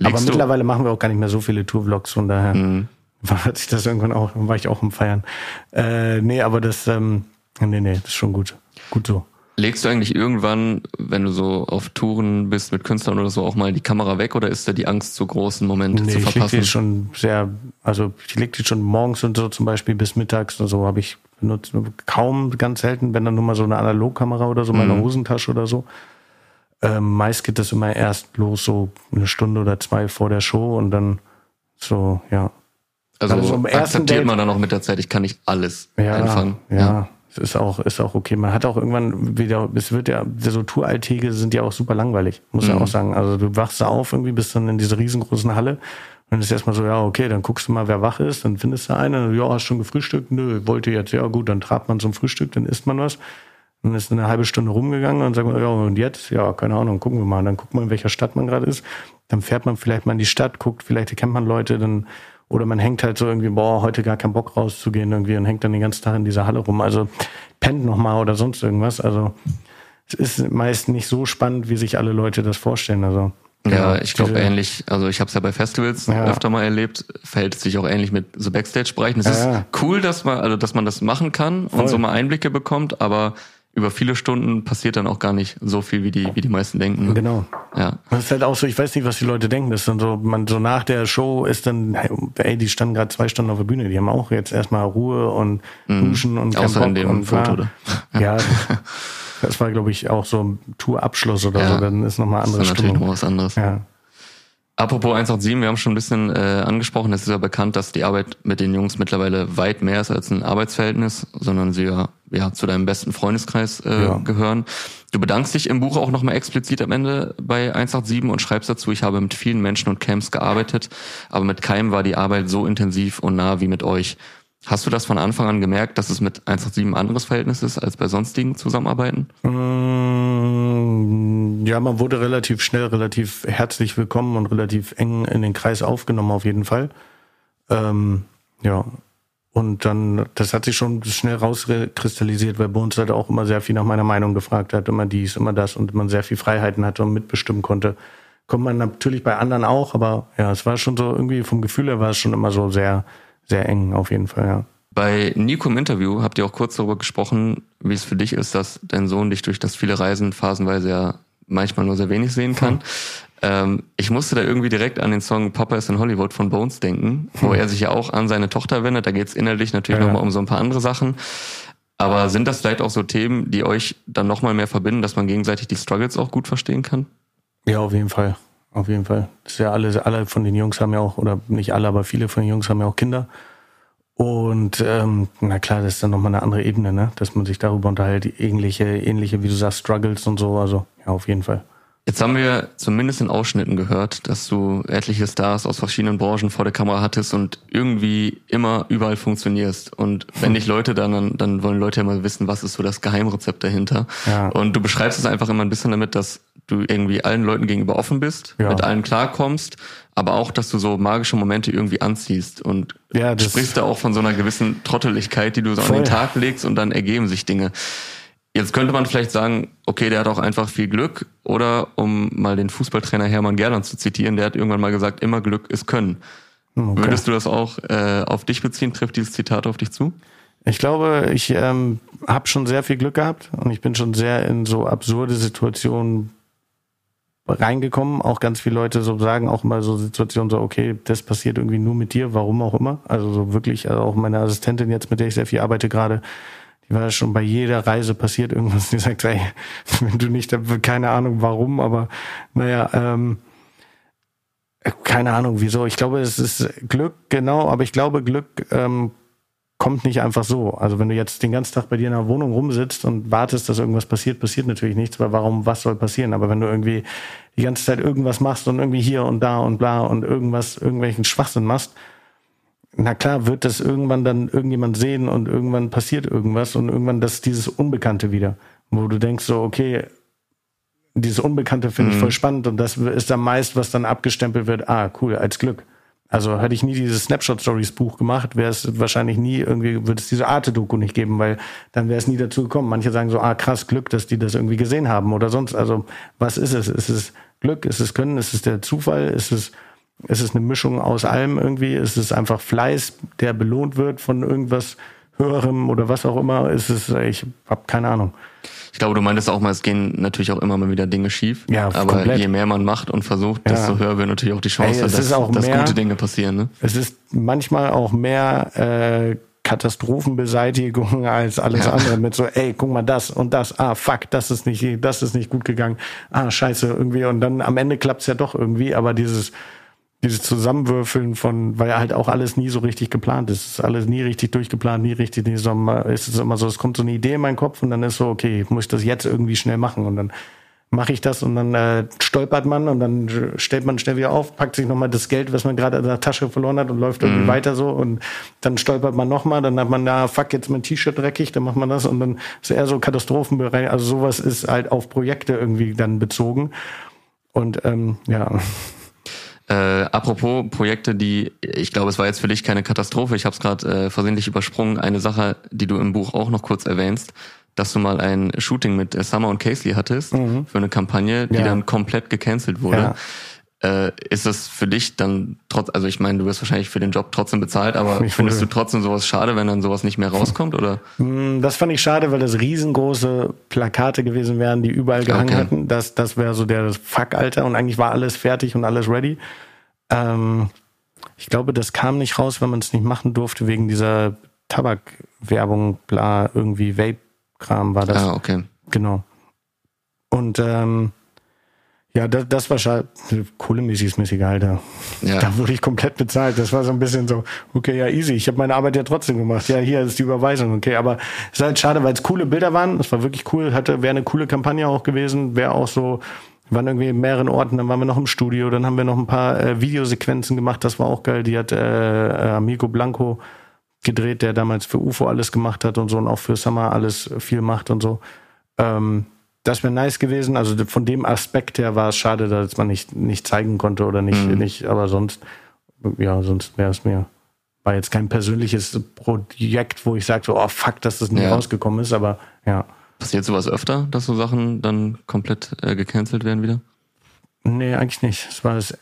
Legst du- mittlerweile machen wir auch gar nicht mehr so viele Tourvlogs, von daher Mhm. hat sich das irgendwann auch, war ich auch im Feiern. Äh, nee, aber das, ähm, nee, nee, das ist schon gut. Gut so. Legst du eigentlich irgendwann, wenn du so auf Touren bist mit Künstlern oder so, auch mal die Kamera weg oder ist da die Angst zu groß, einen Moment Nee, zu ich leg verpassen? die schon sehr, also ich leg die schon morgens und so zum Beispiel bis mittags und so habe ich benutzt. Kaum, ganz selten, wenn dann nur mal so eine Analogkamera oder so, Mhm. meine Hosentasche oder so. Ähm, meist geht das immer erst los, so eine Stunde oder zwei vor der Show und dann so, ja. also also akzeptiert Date- man dann auch mit der Zeit, ich kann nicht alles Ja, einfangen. ja. Es ist auch, ist auch okay. Man hat auch irgendwann wieder, es wird ja, so Touralltäge sind ja auch super langweilig, muss ja Mhm. auch sagen. Also du wachst da auf irgendwie, bist dann in dieser riesengroßen Halle und dann ist erstmal so, ja, okay, dann guckst du mal, wer wach ist, dann findest du einen, ja, hast schon gefrühstückt? Nö, wollte jetzt, ja gut, dann trabt man zum Frühstück, dann isst man was. Dann ist eine halbe Stunde rumgegangen und sagt man, ja, und jetzt? Ja, keine Ahnung, gucken wir mal. Dann guckt man, in welcher Stadt man gerade ist. Dann fährt man vielleicht mal in die Stadt, guckt, vielleicht kennt man Leute, dann, oder man hängt halt so irgendwie, boah, heute gar keinen Bock rauszugehen irgendwie und hängt dann den ganzen Tag in dieser Halle rum. Also pennt noch mal oder sonst irgendwas. Also es ist meist nicht so spannend, wie sich alle Leute das vorstellen. Also Ja, genau, ich glaube ähnlich, also ich habe es ja bei Festivals Ja. öfter mal erlebt, verhält es sich auch ähnlich mit so Backstage-Bereichen. Es Ja, ist ja. cool, dass man, also dass man das machen kann Voll. und so mal Einblicke bekommt, aber über viele Stunden passiert dann auch gar nicht so viel, wie die, wie die meisten denken. Genau. Ja. Das ist halt auch so, ich weiß nicht, was die Leute denken. Das ist dann so, man so nach der Show ist dann, ey, die standen gerade zwei Stunden auf der Bühne, die haben auch jetzt erstmal Ruhe und Duschen und keinen Mhm. Außer in Bock dem und Foto, oder? Ja, das war, glaube ich, auch so ein Tourabschluss oder Ja. so, dann ist nochmal Das andere ist natürlich noch Stimmung. was anderes. Ja. Apropos 187, wir haben schon ein bisschen äh, angesprochen, es ist ja bekannt, dass die Arbeit mit den Jungs mittlerweile weit mehr ist als ein Arbeitsverhältnis, sondern sie ja, ja zu deinem besten Freundeskreis äh, Ja. gehören. Du bedankst dich im Buch auch nochmal explizit am Ende bei 187 und schreibst dazu, ich habe mit vielen Menschen und Camps gearbeitet, aber mit keinem war die Arbeit so intensiv und nah wie mit euch. Hast du das von Anfang an gemerkt, dass es mit 187 ein anderes Verhältnis ist als bei sonstigen Zusammenarbeiten? Mm, Ja, man wurde relativ schnell, relativ herzlich willkommen und relativ eng in den Kreis aufgenommen, auf jeden Fall. Ähm, ja. Und dann, das hat sich schon schnell rauskristallisiert, weil uns halt auch immer sehr viel nach meiner Meinung gefragt hat, immer dies, immer das und man sehr viel Freiheiten hatte und mitbestimmen konnte. Kommt man natürlich bei anderen auch, aber ja, es war schon so irgendwie vom Gefühl her war es schon immer so sehr, sehr eng auf jeden Fall, ja. Bei Nico im Interview habt ihr auch kurz darüber gesprochen, wie es für dich ist, dass dein Sohn dich durch das viele Reisen phasenweise ja manchmal nur sehr wenig sehen kann. Ähm, ich musste da irgendwie direkt an den Song Papa is in Hollywood von Bones denken, wo er sich ja auch an seine Tochter wendet. Da geht es inhaltlich natürlich ja. nochmal um so ein paar andere Sachen. Aber sind das vielleicht auch so Themen, die euch dann nochmal mehr verbinden, dass man gegenseitig die Struggles auch gut verstehen kann? Ja, auf jeden Fall. Auf jeden Fall. Das ist ja alle, alle von den Jungs haben ja auch, oder nicht alle, aber viele von den Jungs haben ja auch Kinder. Und ähm, na klar, das ist dann nochmal eine andere Ebene, ne? Dass man sich darüber unterhält, ähnliche, ähnliche, wie du sagst, Struggles und so. Also ja, auf jeden Fall. Jetzt haben wir zumindest in Ausschnitten gehört, dass du etliche Stars aus verschiedenen Branchen vor der Kamera hattest und irgendwie immer überall funktionierst. Und wenn nicht Leute, dann, dann, dann wollen Leute ja mal wissen, was ist so das Geheimrezept dahinter. Ja. Und du beschreibst es einfach immer ein bisschen damit, dass du irgendwie allen Leuten gegenüber offen bist, Ja. mit allen klarkommst, aber auch, dass du so magische Momente irgendwie anziehst und Ja, sprichst da auch von so einer gewissen Trotteligkeit, die du so an den Voll. Tag legst und dann ergeben sich Dinge. Jetzt könnte man vielleicht sagen, okay, der hat auch einfach viel Glück. Oder um mal den Fußballtrainer Hermann Gerland zu zitieren, der hat irgendwann mal gesagt, immer Glück ist Können. Okay. Würdest du das auch äh, auf dich beziehen? Trifft dieses Zitat auf dich zu? Ich glaube, ich ähm, habe schon sehr viel Glück gehabt und ich bin schon sehr in so absurde Situationen reingekommen. Auch ganz viele Leute so sagen auch immer so Situationen so, okay, das passiert irgendwie nur mit dir, warum auch immer. Also so wirklich, also auch meine Assistentin jetzt, mit der ich sehr viel arbeite gerade, die war schon bei jeder Reise passiert irgendwas. Die sagt, ey, wenn du nicht, keine Ahnung warum, aber naja, ähm, keine Ahnung wieso. Ich glaube, es ist Glück, genau, aber ich glaube, Glück ähm, kommt nicht einfach so. Also wenn du jetzt den ganzen Tag bei dir in der Wohnung rumsitzt und wartest, dass irgendwas passiert, passiert natürlich nichts, weil warum, was soll passieren? Aber wenn du irgendwie die ganze Zeit irgendwas machst und irgendwie hier und da und bla und irgendwas, irgendwelchen Schwachsinn machst, na klar wird das irgendwann dann irgendjemand sehen und irgendwann passiert irgendwas und irgendwann das dieses Unbekannte wieder, wo du denkst so, okay, dieses Unbekannte finde ich mhm. voll spannend und das ist dann meist, was dann abgestempelt wird, ah, cool, als Glück. Also hätte ich nie dieses Snapshot Stories Buch gemacht, wäre es wahrscheinlich nie irgendwie, würde es diese Arte-Doku nicht geben, weil dann wäre es nie dazu gekommen. Manche sagen so, ah krass, Glück, dass die das irgendwie gesehen haben oder sonst. Also was ist es? Ist es Glück? Ist es Können? Ist es der Zufall? Ist es, ist es eine Mischung aus allem irgendwie? Ist es einfach Fleiß, der belohnt wird von irgendwas Höherem oder was auch immer? Ist es, ich habe keine Ahnung. Ich glaube, du meintest auch mal, es gehen natürlich auch immer mal wieder Dinge schief. Ja, aber komplett. je mehr man macht und versucht, ja. desto höher wird natürlich auch die Chance, Ey, dass, dass mehr, gute Dinge passieren. Ne? Es ist manchmal auch mehr äh, Katastrophenbeseitigung als alles ja. andere mit so, ey, guck mal das und das, ah fuck, das ist nicht, das ist nicht gut gegangen, ah scheiße irgendwie und dann am Ende klappt's ja doch irgendwie, aber dieses dieses Zusammenwürfeln von, weil halt auch alles nie so richtig geplant ist. Es ist alles nie richtig durchgeplant, nie richtig, nie so, ist es immer so, es kommt so eine Idee in meinen Kopf und dann ist so, okay, ich muss das jetzt irgendwie schnell machen und dann mache ich das und dann äh, stolpert man und dann stellt man schnell wieder auf, packt sich nochmal das Geld, was man gerade in der Tasche verloren hat und läuft irgendwie mhm. weiter so und dann stolpert man nochmal, dann hat man, na fuck, jetzt mein T-Shirt dreckig, dann macht man das und dann ist eher so Katastrophenbereich, also sowas ist halt auf Projekte irgendwie dann bezogen und ähm, ja. Äh, apropos Projekte, die, ich glaube, es war jetzt für dich keine Katastrophe, ich habe es gerade äh, versehentlich übersprungen, eine Sache, die du im Buch auch noch kurz erwähnst, dass du mal ein Shooting mit Summer und Casey hattest mhm. für eine Kampagne, die ja. dann komplett gecancelt wurde. Ja. Äh, ist das für dich dann trotz, also ich meine, du wirst wahrscheinlich für den Job trotzdem bezahlt, aber ich findest du trotzdem sowas schade, wenn dann sowas nicht mehr rauskommt, oder? Mm, das fand ich schade, weil das riesengroße Plakate gewesen wären, die überall gehangen okay. hätten. Das, das wäre so der Fuck-Alter und eigentlich war alles fertig und alles ready. Ähm, ich glaube, das kam nicht raus, wenn man es nicht machen durfte, wegen dieser Tabakwerbung, bla, irgendwie Vape-Kram war das. Ah, okay. Genau. Und ähm, ja, das, das war schade. Kohlemäßig ist mäßig, Alter. Ja. Da wurde ich komplett bezahlt. Das war so ein bisschen so, okay, ja, easy. Ich habe meine Arbeit ja trotzdem gemacht. Ja, hier ist die Überweisung, okay. Aber es ist halt schade, weil es coole Bilder waren. Es war wirklich cool. Hatte, wäre eine coole Kampagne auch gewesen. Wäre auch so, wir waren irgendwie in mehreren Orten. Dann waren wir noch im Studio. Dann haben wir noch ein paar äh, Videosequenzen gemacht. Das war auch geil. Die hat äh, äh Amigo Blanco gedreht, der damals für UFO alles gemacht hat und so und auch für Summer alles viel macht und so. Ähm, das wäre nice gewesen. Also von dem Aspekt her war es schade, dass man nicht, nicht zeigen konnte oder nicht, mhm. nicht, aber sonst, ja, sonst wäre es mir, war jetzt kein persönliches Projekt, wo ich sage so, oh fuck, dass das nicht ja. rausgekommen ist, aber ja. Passiert sowas öfter, dass so Sachen dann komplett äh, gecancelt werden wieder? Nee, eigentlich nicht. Es war das,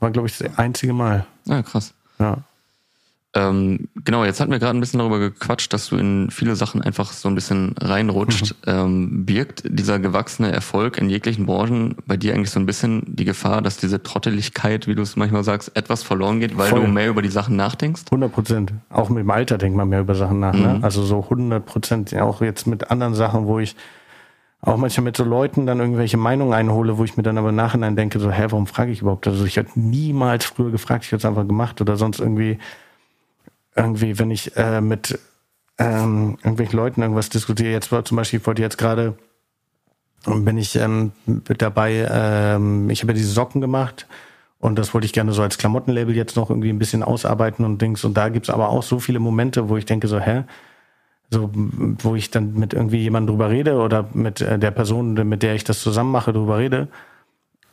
war glaube ich das einzige Mal. Ah, krass. Ja. Ähm, genau, jetzt hatten wir gerade ein bisschen darüber gequatscht, dass du in viele Sachen einfach so ein bisschen reinrutscht. Mhm. Ähm, birgt dieser gewachsene Erfolg in jeglichen Branchen bei dir eigentlich so ein bisschen die Gefahr, dass diese Trotteligkeit, wie du es manchmal sagst, etwas verloren geht, weil Voll. du mehr über die Sachen nachdenkst? 100 Prozent. Auch mit dem Alter denkt man mehr über Sachen nach. Ne? Mhm. Ne? Also so 100 Prozent. Auch jetzt mit anderen Sachen, wo ich auch manchmal mit so Leuten dann irgendwelche Meinungen einhole, wo ich mir dann aber nachher denke, so, hä, warum frage ich überhaupt? Also ich hätte niemals früher gefragt, ich hätte es einfach gemacht oder sonst irgendwie irgendwie, wenn ich äh, mit ähm, irgendwelchen Leuten irgendwas diskutiere, jetzt war zum Beispiel, ich wollte jetzt gerade, bin ich ähm, dabei, ähm, ich habe ja diese Socken gemacht und das wollte ich gerne so als Klamottenlabel jetzt noch irgendwie ein bisschen ausarbeiten und Dings. Und da gibt's aber auch so viele Momente, wo ich denke so, hä? So, wo ich dann mit irgendwie jemandem drüber rede oder mit äh, der Person, mit der ich das zusammen mache, drüber rede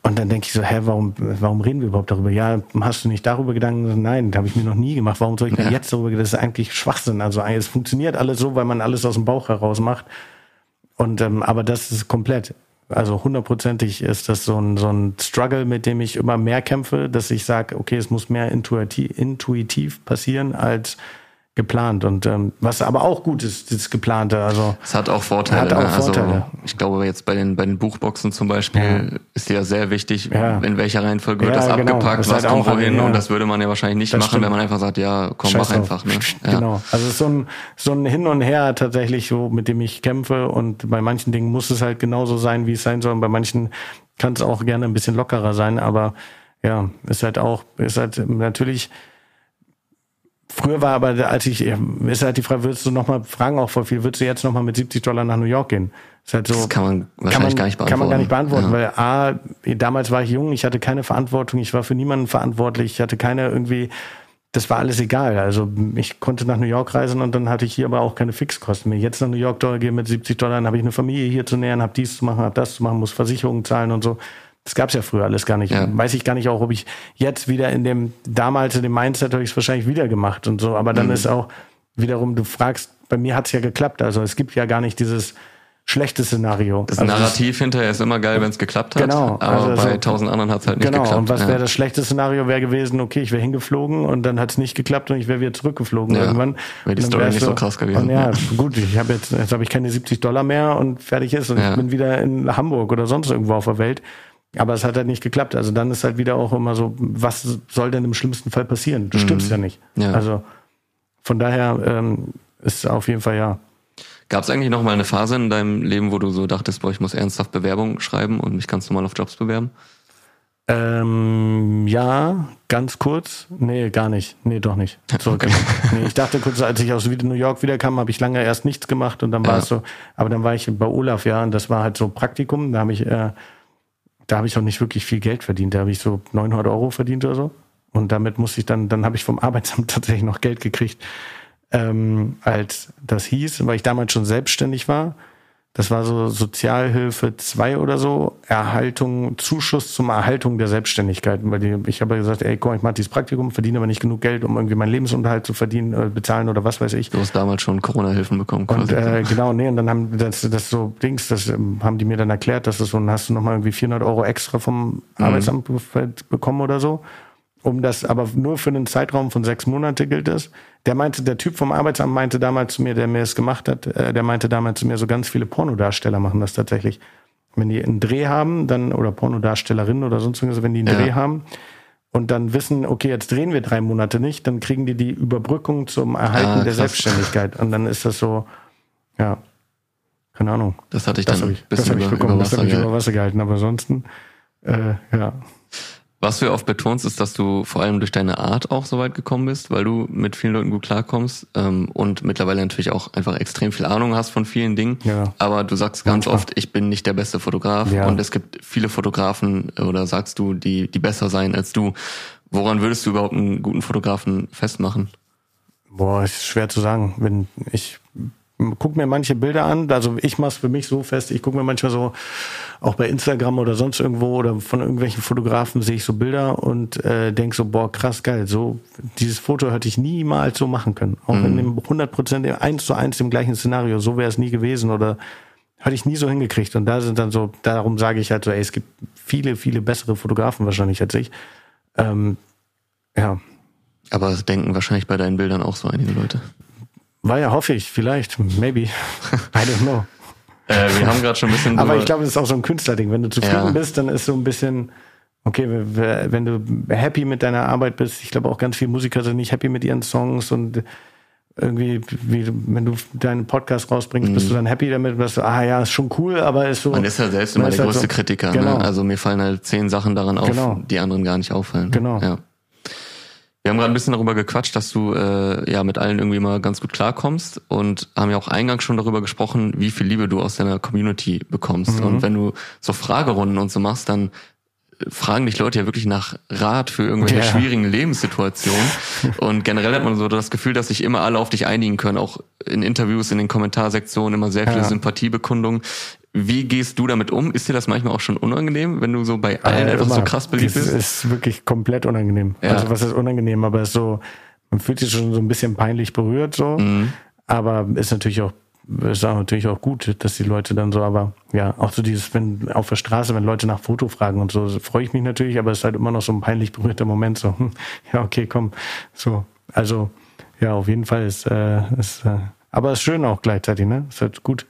und dann denke ich so, hä, warum, warum reden wir überhaupt darüber? Ja, hast du nicht darüber Gedanken? Nein, das habe ich mir noch nie gemacht. Warum soll ich ja. jetzt darüber Das ist eigentlich Schwachsinn. Also es funktioniert alles so, weil man alles aus dem Bauch heraus macht. Und ähm, aber das ist komplett. Also hundertprozentig ist das so ein, so ein Struggle, mit dem ich immer mehr kämpfe, dass ich sage, okay, es muss mehr intuitiv, intuitiv passieren als geplant und ähm, was aber auch gut ist, das geplante. Also es hat auch Vorteile. Hat auch ne? also, Vorteile. ich glaube jetzt bei den bei den Buchboxen zum Beispiel ja. ist ja sehr wichtig, ja. in welcher Reihenfolge wird ja, das genau. abgepackt, das was kommt wohin und das würde man ja wahrscheinlich nicht das machen, stimmt. wenn man einfach sagt, ja, komm, Scheiß mach einfach. Ne? Genau. Also so ein so ein Hin und Her tatsächlich, so mit dem ich kämpfe und bei manchen Dingen muss es halt genauso sein, wie es sein soll. Und bei manchen kann es auch gerne ein bisschen lockerer sein, aber ja, ist halt auch ist halt natürlich Früher war aber, als ich, ist halt die Frage, würdest du nochmal, fragen auch vor viel, würdest du jetzt nochmal mit 70 Dollar nach New York gehen? Ist halt so, Das kann man wahrscheinlich kann man, gar nicht beantworten. Kann man gar nicht beantworten, Ja. weil A, damals war ich jung, ich hatte keine Verantwortung, ich war für niemanden verantwortlich, ich hatte keine irgendwie, das war alles egal. Also ich konnte nach New York reisen und dann hatte ich hier aber auch keine Fixkosten. Ich jetzt nach New York Dollar gehe mit 70 Dollar, dann habe ich eine Familie hier zu nähern, habe dies zu machen, habe das zu machen, muss Versicherungen zahlen und so. Das gab's ja früher alles gar nicht. Ja. Weiß ich gar nicht auch, ob ich jetzt wieder in dem, damals in dem Mindset habe ich es wahrscheinlich wieder gemacht und so. Aber dann Mhm. ist auch wiederum, du fragst, bei mir hat's ja geklappt. Also es gibt ja gar nicht dieses schlechte Szenario. Das also Narrativ hinterher ist immer geil, wenn es geklappt hat. Genau, Aber also bei so- tausend anderen hat es halt nicht genau, geklappt. und was ja. wäre das schlechte Szenario wäre gewesen, okay, ich wäre hingeflogen und dann hat's nicht geklappt und ich wäre wieder zurückgeflogen Ja, irgendwann. wäre die Story nicht so krass gewesen. Und ja, Ja. gut, ich habe jetzt, jetzt habe ich keine 70 Dollar mehr und fertig ist und ich bin wieder in Hamburg oder sonst irgendwo auf der Welt. Aber es hat halt nicht geklappt. Also dann ist halt wieder auch immer so, was soll denn im schlimmsten Fall passieren? Du stirbst ja nicht. Mhm. Ja. Also von daher ähm, ist auf jeden Fall ja. Gab es eigentlich noch mal eine Phase in deinem Leben, wo du so dachtest, boah, ich muss ernsthaft Bewerbung schreiben und mich ganz normal auf Jobs bewerben? Ähm, ja, ganz kurz. Nee, gar nicht. Nee, doch nicht. Zurück. nee, ich dachte kurz, als ich aus New York wiederkam, habe ich lange erst nichts gemacht und dann war Ja. es so, aber dann war ich bei Olaf, ja, und das war halt so Praktikum, da habe ich, äh, da habe ich auch nicht wirklich viel Geld verdient, da habe ich so 900 Euro verdient oder so und damit musste ich dann, dann habe ich vom Arbeitsamt tatsächlich noch Geld gekriegt, ähm, als das hieß, weil ich damals schon selbstständig war. Das war so Sozialhilfe 2 oder so, Erhaltung, Zuschuss zum Erhaltung der Selbstständigkeit. Weil die, ich habe ja gesagt, ey, komm, ich mache dieses Praktikum, verdiene aber nicht genug Geld, um irgendwie meinen Lebensunterhalt zu verdienen, äh, bezahlen oder was weiß ich. Du hast damals schon Corona-Hilfen bekommen Und quasi. äh, genau, nee, und dann haben das, das so Dings, das ähm, haben die mir dann erklärt, dass das so, dann hast du nochmal irgendwie 400 Euro extra vom Arbeitsamt be- bekommen oder so. Um das, aber nur für einen Zeitraum von sechs Monate gilt das. Der meinte, der Typ vom Arbeitsamt meinte damals zu mir, der mir das gemacht hat, äh, der meinte damals zu mir, so ganz viele Pornodarsteller machen das tatsächlich. Wenn die einen Dreh haben, dann, oder Pornodarstellerinnen oder sonst irgendwas, wenn die einen Ja. Dreh haben, und dann wissen, okay, jetzt drehen wir drei Monate nicht, dann kriegen die die Überbrückung zum Erhalten Ah, der. Selbstständigkeit. Und dann ist das so, ja, keine Ahnung. das hatte ich Das dann ein ich, das hab ich über, bekommen, über das Wasser habe ich über Wasser gehalten. Aber ansonsten, äh, ja. Was du ja oft betonst, ist, dass du vor allem durch deine Art auch so weit gekommen bist, weil du mit vielen Leuten gut klarkommst ähm, und mittlerweile natürlich auch einfach extrem viel Ahnung hast von vielen Dingen. Ja. Aber du sagst ganz Manchmal. oft, ich bin nicht der beste Fotograf Ja. und es gibt viele Fotografen äh, oder sagst du, die, die besser sein als du. Woran würdest du überhaupt einen guten Fotografen festmachen? Boah, ist schwer zu sagen. Wenn ich guck mir manche Bilder an, also ich mach's für mich so fest, ich gucke mir manchmal so, auch bei Instagram oder sonst irgendwo oder von irgendwelchen Fotografen sehe ich so Bilder und äh, denk so, boah, krass geil, so dieses Foto hätte ich niemals so machen können. Auch in dem 100 Prozent, eins zu eins im gleichen Szenario, so wäre es nie gewesen oder hätte ich nie so hingekriegt. Und da sind dann so, darum sage ich halt so, ey, es gibt viele, viele bessere Fotografen wahrscheinlich als ich. Ähm, ja, Aber denken wahrscheinlich bei deinen Bildern auch so einige Leute. War ja, hoffe ich, vielleicht, maybe, I don't know. Äh, wir haben gerade schon ein bisschen Aber ich glaube, das ist auch so ein Künstlerding. Wenn du zufrieden Ja. bist, dann ist so ein bisschen, okay, wenn du happy mit deiner Arbeit bist, ich glaube auch ganz viele Musiker sind nicht happy mit ihren Songs und irgendwie, wie, wenn du deinen Podcast rausbringst, bist du dann happy damit, dass du, ah ja, ist schon cool, aber ist so. Mhm. Man ist ja selbst immer der halt größte so- Kritiker. Genau. Ne? Also mir fallen halt zehn Sachen daran auf, Genau. die anderen gar nicht auffallen. Genau. Ja. Wir haben gerade ein bisschen darüber gequatscht, dass du äh, ja mit allen irgendwie mal ganz gut klarkommst und haben ja auch eingangs schon darüber gesprochen, wie viel Liebe du aus deiner Community bekommst. Mhm. Und wenn du so Fragerunden und so machst, dann äh, fragen dich Leute ja wirklich nach Rat für irgendwelche Ja. schwierigen Lebenssituationen. und generell hat man so das Gefühl, dass sich immer alle auf dich einigen können, auch in Interviews, in den Kommentarsektionen immer sehr viele Ja. Sympathiebekundungen. Wie gehst du damit um? Ist dir das manchmal auch schon unangenehm, wenn du so bei allen Äh, einfach so immer. krass beliebt das bist? ist wirklich komplett unangenehm. Ja. Also was ist unangenehm, aber es ist so, man fühlt sich schon so ein bisschen peinlich berührt so. Mhm. Aber ist natürlich auch ist auch natürlich auch gut, dass die Leute dann so, aber ja, auch so dieses, wenn auf der Straße, wenn Leute nach Foto fragen und so, so freue ich mich natürlich, aber es ist halt immer noch so ein peinlich berührter Moment, so, hm, ja, okay, komm, so, also, ja, auf jeden Fall ist, äh, ist äh, aber ist schön auch gleichzeitig, ne, ist halt gut.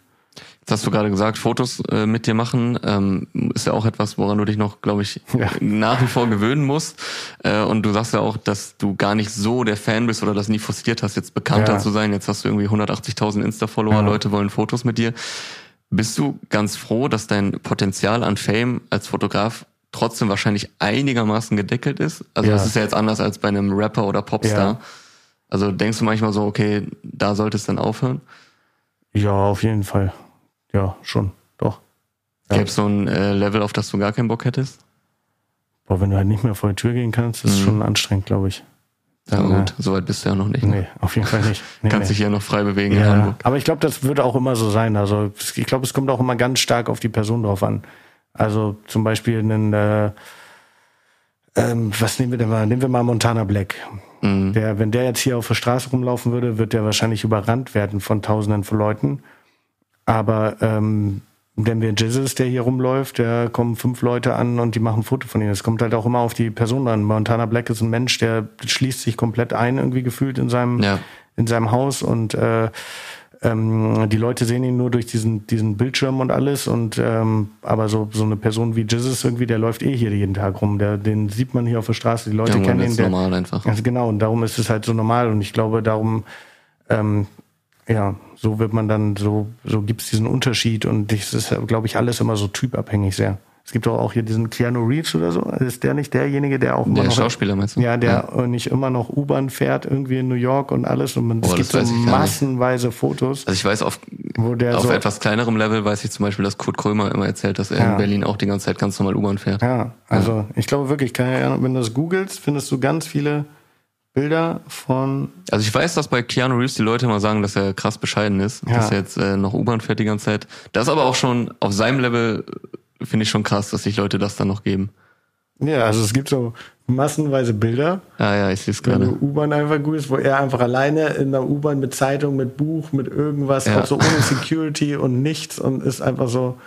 Jetzt hast du gerade gesagt, Fotos äh, mit dir machen, ähm, ist ja auch etwas, woran du dich noch, glaube ich, Ja. nach wie vor gewöhnen musst. Äh, und du sagst ja auch, dass du gar nicht so der Fan bist oder das nie forciert hast, jetzt bekannter Ja. zu sein. Jetzt hast du irgendwie 180.000 Insta-Follower, Ja. Leute wollen Fotos mit dir. Bist du ganz froh, dass dein Potenzial an Fame als Fotograf trotzdem wahrscheinlich einigermaßen gedeckelt ist? Also das ist ja jetzt anders als bei einem Rapper oder Popstar. Also denkst du manchmal so, okay, da sollte es dann aufhören? Ja, auf jeden Fall. Ja, schon. Doch. Ja. Gäbe es so ein äh, Level, auf das du gar keinen Bock hättest? Boah, wenn du halt nicht mehr vor die Tür gehen kannst, ist Mhm. schon anstrengend, glaube ich. Ja, Dann, gut, soweit bist du ja noch nicht. Ne? Nee, auf jeden Fall nicht. Nee, Kannst nee. dich ja noch frei bewegen in Ja, Hamburg. aber ich glaube, das würde auch immer so sein. Also ich glaube, es kommt auch immer ganz stark auf die Person drauf an. Also zum Beispiel einen, äh, ähm, was nehmen wir denn mal? Nehmen wir mal Montana Black. Mhm. Der, wenn der jetzt hier auf der Straße rumlaufen würde, wird der wahrscheinlich überrannt werden von Tausenden von Leuten. Aber ähm, wenn wir Jesus, der hier rumläuft, da kommen fünf Leute an und die machen ein Foto von ihm. Es kommt halt auch immer auf die Person an. Montana Black ist ein Mensch, der schließt sich komplett ein, irgendwie gefühlt in seinem, Ja. in seinem Haus und äh, ähm, die Leute sehen ihn nur durch diesen, diesen Bildschirm und alles und ähm, aber so, so eine Person wie Jesus irgendwie, der läuft eh hier jeden Tag rum. Der, den sieht man hier auf der Straße, die Leute Irgendwann kennen ihn. wird's Der, normal einfach. also genau, und darum ist es halt so normal und ich glaube, darum, ähm, ja, so wird man dann, so, so gibt's diesen Unterschied und das ist, glaube ich, alles immer so typabhängig sehr. Es gibt doch auch hier diesen Keanu Reeves oder so. Ist der nicht derjenige, der auch immer Der noch Schauspieler meinst du? ja, der äh, nicht immer noch U-Bahn fährt, irgendwie in New York und alles. Und man, es gibt so massenweise Fotos, Also ich weiß, auf, auf so. etwas kleinerem Level weiß ich zum Beispiel, dass Kurt Krömer immer erzählt, dass er Ja. in Berlin auch die ganze Zeit ganz normal U-Bahn fährt. Ja, also ich glaube wirklich, keine Ahnung, wenn du das googelst, findest du ganz viele Bilder von. Also ich weiß, dass bei Keanu Reeves die Leute immer sagen, dass er krass bescheiden ist, Ja. dass er jetzt äh, noch U-Bahn fährt die ganze Zeit. Das ist aber auch schon auf seinem Level äh, finde ich schon krass, dass sich Leute das dann noch geben. Ja, also es gibt so massenweise Bilder, Ah ja, ich sehe es gerade. U-Bahn einfach googelst, wo er einfach alleine in der U-Bahn mit Zeitung, mit Buch, mit irgendwas, Ja. auch so ohne Security und nichts und ist einfach so,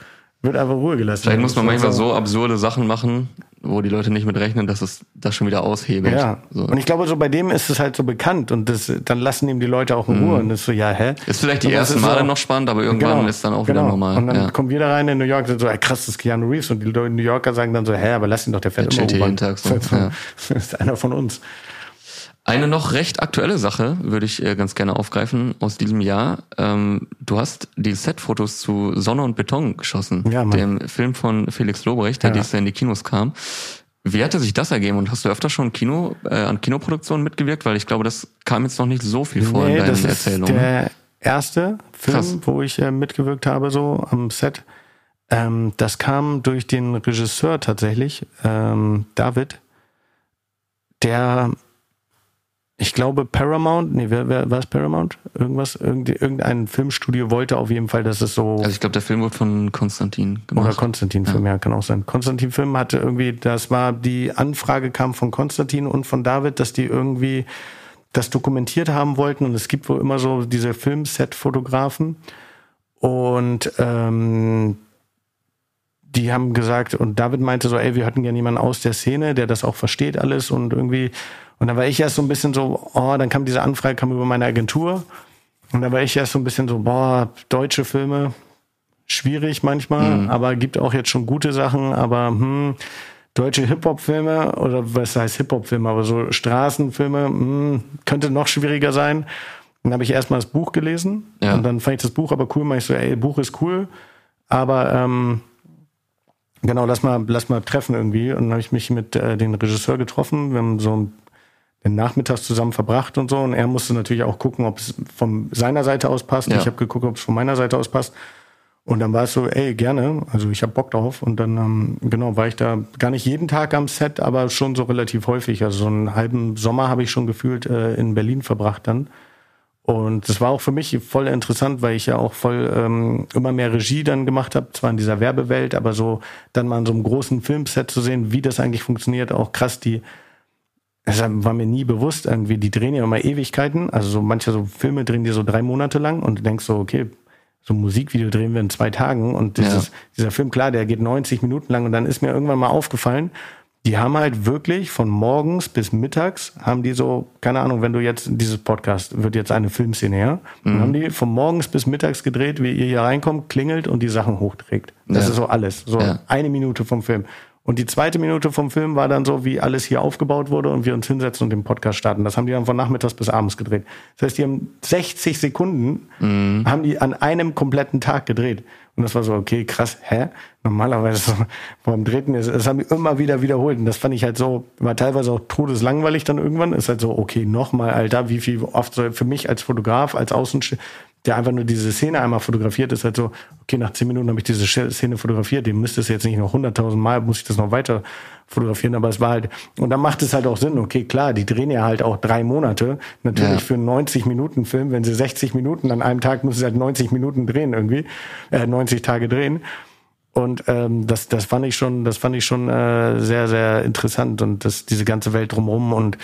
wird einfach Ruhe gelassen. Vielleicht muss man ist manchmal so absurde Sachen machen, wo die Leute nicht mit rechnen, dass es das schon wieder aushebelt. Ja, So. und ich glaube, so bei dem ist es halt so bekannt und das, dann lassen ihm die Leute auch in Ruhe und das ist so, ja, hä? Mhm. Ist vielleicht die ersten Male so- noch spannend, aber irgendwann ist dann auch wieder genau. normal. Und dann ja. kommen wir da rein in New York und sind so, ey, krass, das ist Keanu Reeves und die Leute in New Yorker sagen dann so, hä, aber lass ihn doch, der fährt Der immer U-Bahn. so, ja. das ist einer von uns. Eine noch recht aktuelle Sache würde ich äh, ganz gerne aufgreifen aus diesem Jahr. Ähm, du hast die Setfotos zu Sonne und Beton geschossen, Ja, Mann. dem Film von Felix Lobrecht, der Ja. dieses Jahr in die Kinos kam. Wie hatte sich das ergeben und hast du öfter schon Kino, äh, an Kinoproduktionen mitgewirkt? Weil ich glaube, das kam jetzt noch nicht so viel vor in Nee, deinen das ist Erzählungen. der erste Film, Krass. wo ich äh, mitgewirkt habe, so am Set. Ähm, das kam durch den Regisseur tatsächlich, ähm, David, der, ich glaube, Paramount, nee, wer, wer war es Paramount? Irgendwas, irgend, irgendein Filmstudio wollte auf jeden Fall, dass es so Also ich glaube, der Film wurde von Konstantin oder gemacht. Konstantin-Film, ja. kann auch sein. Konstantin-Film hatte irgendwie, das war, die Anfrage kam von Konstantin und von David, dass die irgendwie das dokumentiert haben wollten. Und es gibt wohl immer so diese Filmset-Fotografen. Und ähm, die haben gesagt, und David meinte so, ey, wir hatten gerne jemanden aus der Szene, der das auch versteht alles und irgendwie, und dann war ich erst so ein bisschen so, oh, dann kam diese Anfrage, kam über meine Agentur. Und da war ich erst so ein bisschen so, boah, deutsche Filme, schwierig manchmal, aber gibt auch jetzt schon gute Sachen, aber hm, deutsche Hip-Hop-Filme oder was heißt Hip-Hop-Filme, aber so Straßenfilme, hm, könnte noch schwieriger sein. Dann habe ich erstmal das Buch gelesen Ja. und dann fand ich das Buch aber cool, mach ich so, ey, Buch ist cool, aber ähm, genau, lass mal, lass mal treffen irgendwie. Und dann habe ich mich mit äh, den Regisseur getroffen. Wir haben so den Nachmittag zusammen verbracht und so. Und er musste natürlich auch gucken, ob es von seiner Seite aus passt. Ja. Ich habe geguckt, ob es von meiner Seite aus passt. Und dann war es so, ey, gerne. Also ich habe Bock drauf. Und dann, ähm, genau, war ich da gar nicht jeden Tag am Set, aber schon so relativ häufig. Also so einen halben Sommer habe ich schon gefühlt äh, in Berlin verbracht dann. Und das war auch für mich voll interessant, weil ich ja auch voll ähm, immer mehr Regie dann gemacht habe, zwar in dieser Werbewelt, aber so dann mal in so einem großen Filmset zu sehen, wie das eigentlich funktioniert, auch krass die es war mir nie bewusst, irgendwie, die drehen ja immer Ewigkeiten. Also so manche so Filme drehen die so drei Monate lang und du denkst so, okay, so ein Musikvideo drehen wir in zwei Tagen und dieses, Ja. dieser Film, klar, der geht 90 Minuten lang und dann ist mir irgendwann mal aufgefallen, die haben halt wirklich von morgens bis mittags haben die so, keine Ahnung, wenn du jetzt, dieses Podcast wird jetzt eine Filmszene, ja? Dann haben die von morgens bis mittags gedreht, wie ihr hier reinkommt, klingelt und die Sachen hochträgt. Das Ja. ist so alles. So Ja. eine Minute vom Film. Und die zweite Minute vom Film war dann so, wie alles hier aufgebaut wurde und wir uns hinsetzen und den Podcast starten. Das haben die dann von nachmittags bis abends gedreht. Das heißt, die haben 60 Sekunden, haben die an einem kompletten Tag gedreht. Und das war so, okay, krass, hä? Normalerweise, so, warum treten das? Das haben die immer wieder wiederholt. Und das fand ich halt so, war teilweise auch todeslangweilig dann irgendwann. Ist halt so, okay, nochmal, Alter, wie viel oft soll für mich als Fotograf, als Außenstehender, der einfach nur diese Szene einmal fotografiert, ist halt so, okay, nach zehn Minuten habe ich diese Szene fotografiert, dem müsste es jetzt nicht noch hunderttausend Mal, muss ich das noch weiter fotografieren, aber es war halt, und dann macht es halt auch Sinn, okay, klar, die drehen ja halt auch drei Monate, natürlich ja. für einen 90 Minuten Film, wenn sie 60 Minuten an einem Tag müssen sie halt 90 Minuten drehen irgendwie, äh, 90 Tage drehen. Und ähm, das, das fand ich schon, das fand ich schon äh, sehr, sehr interessant und das, diese ganze Welt drumherum und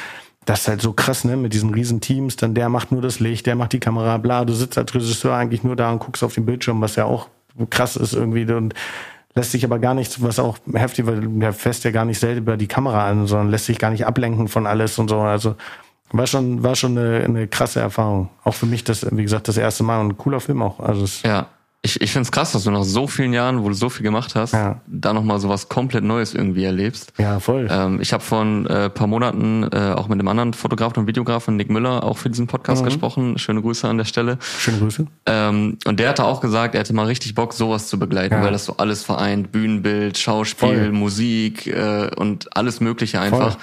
das ist halt so krass, ne, mit diesen riesen Teams, dann der macht nur das Licht, der macht die Kamera, bla, du sitzt als Regisseur eigentlich nur da und guckst auf den Bildschirm, was ja auch krass ist irgendwie und lässt sich aber gar nichts, was auch heftig, weil der fässt ja gar nicht selber die Kamera an, sondern lässt sich gar nicht ablenken von alles und so, also war schon, war schon eine, eine krasse Erfahrung. Auch für mich das, wie gesagt, das erste Mal und cooler Film auch. Also ja. Ich, ich finde es krass, dass du nach so vielen Jahren, wo du so viel gemacht hast, ja. da nochmal so was komplett Neues irgendwie erlebst. Ja, voll. Ähm, ich habe vor ein äh, paar Monaten äh, auch mit einem anderen Fotografen und Videografen, Nick Müller, auch für diesen Podcast mhm. gesprochen. Schöne Grüße an der Stelle. Schöne Grüße. Ähm, und der hatte auch gesagt, er hätte mal richtig Bock, sowas zu begleiten, ja. weil das so alles vereint. Bühnenbild, Schauspiel, voll. Musik äh, und alles Mögliche einfach. Voll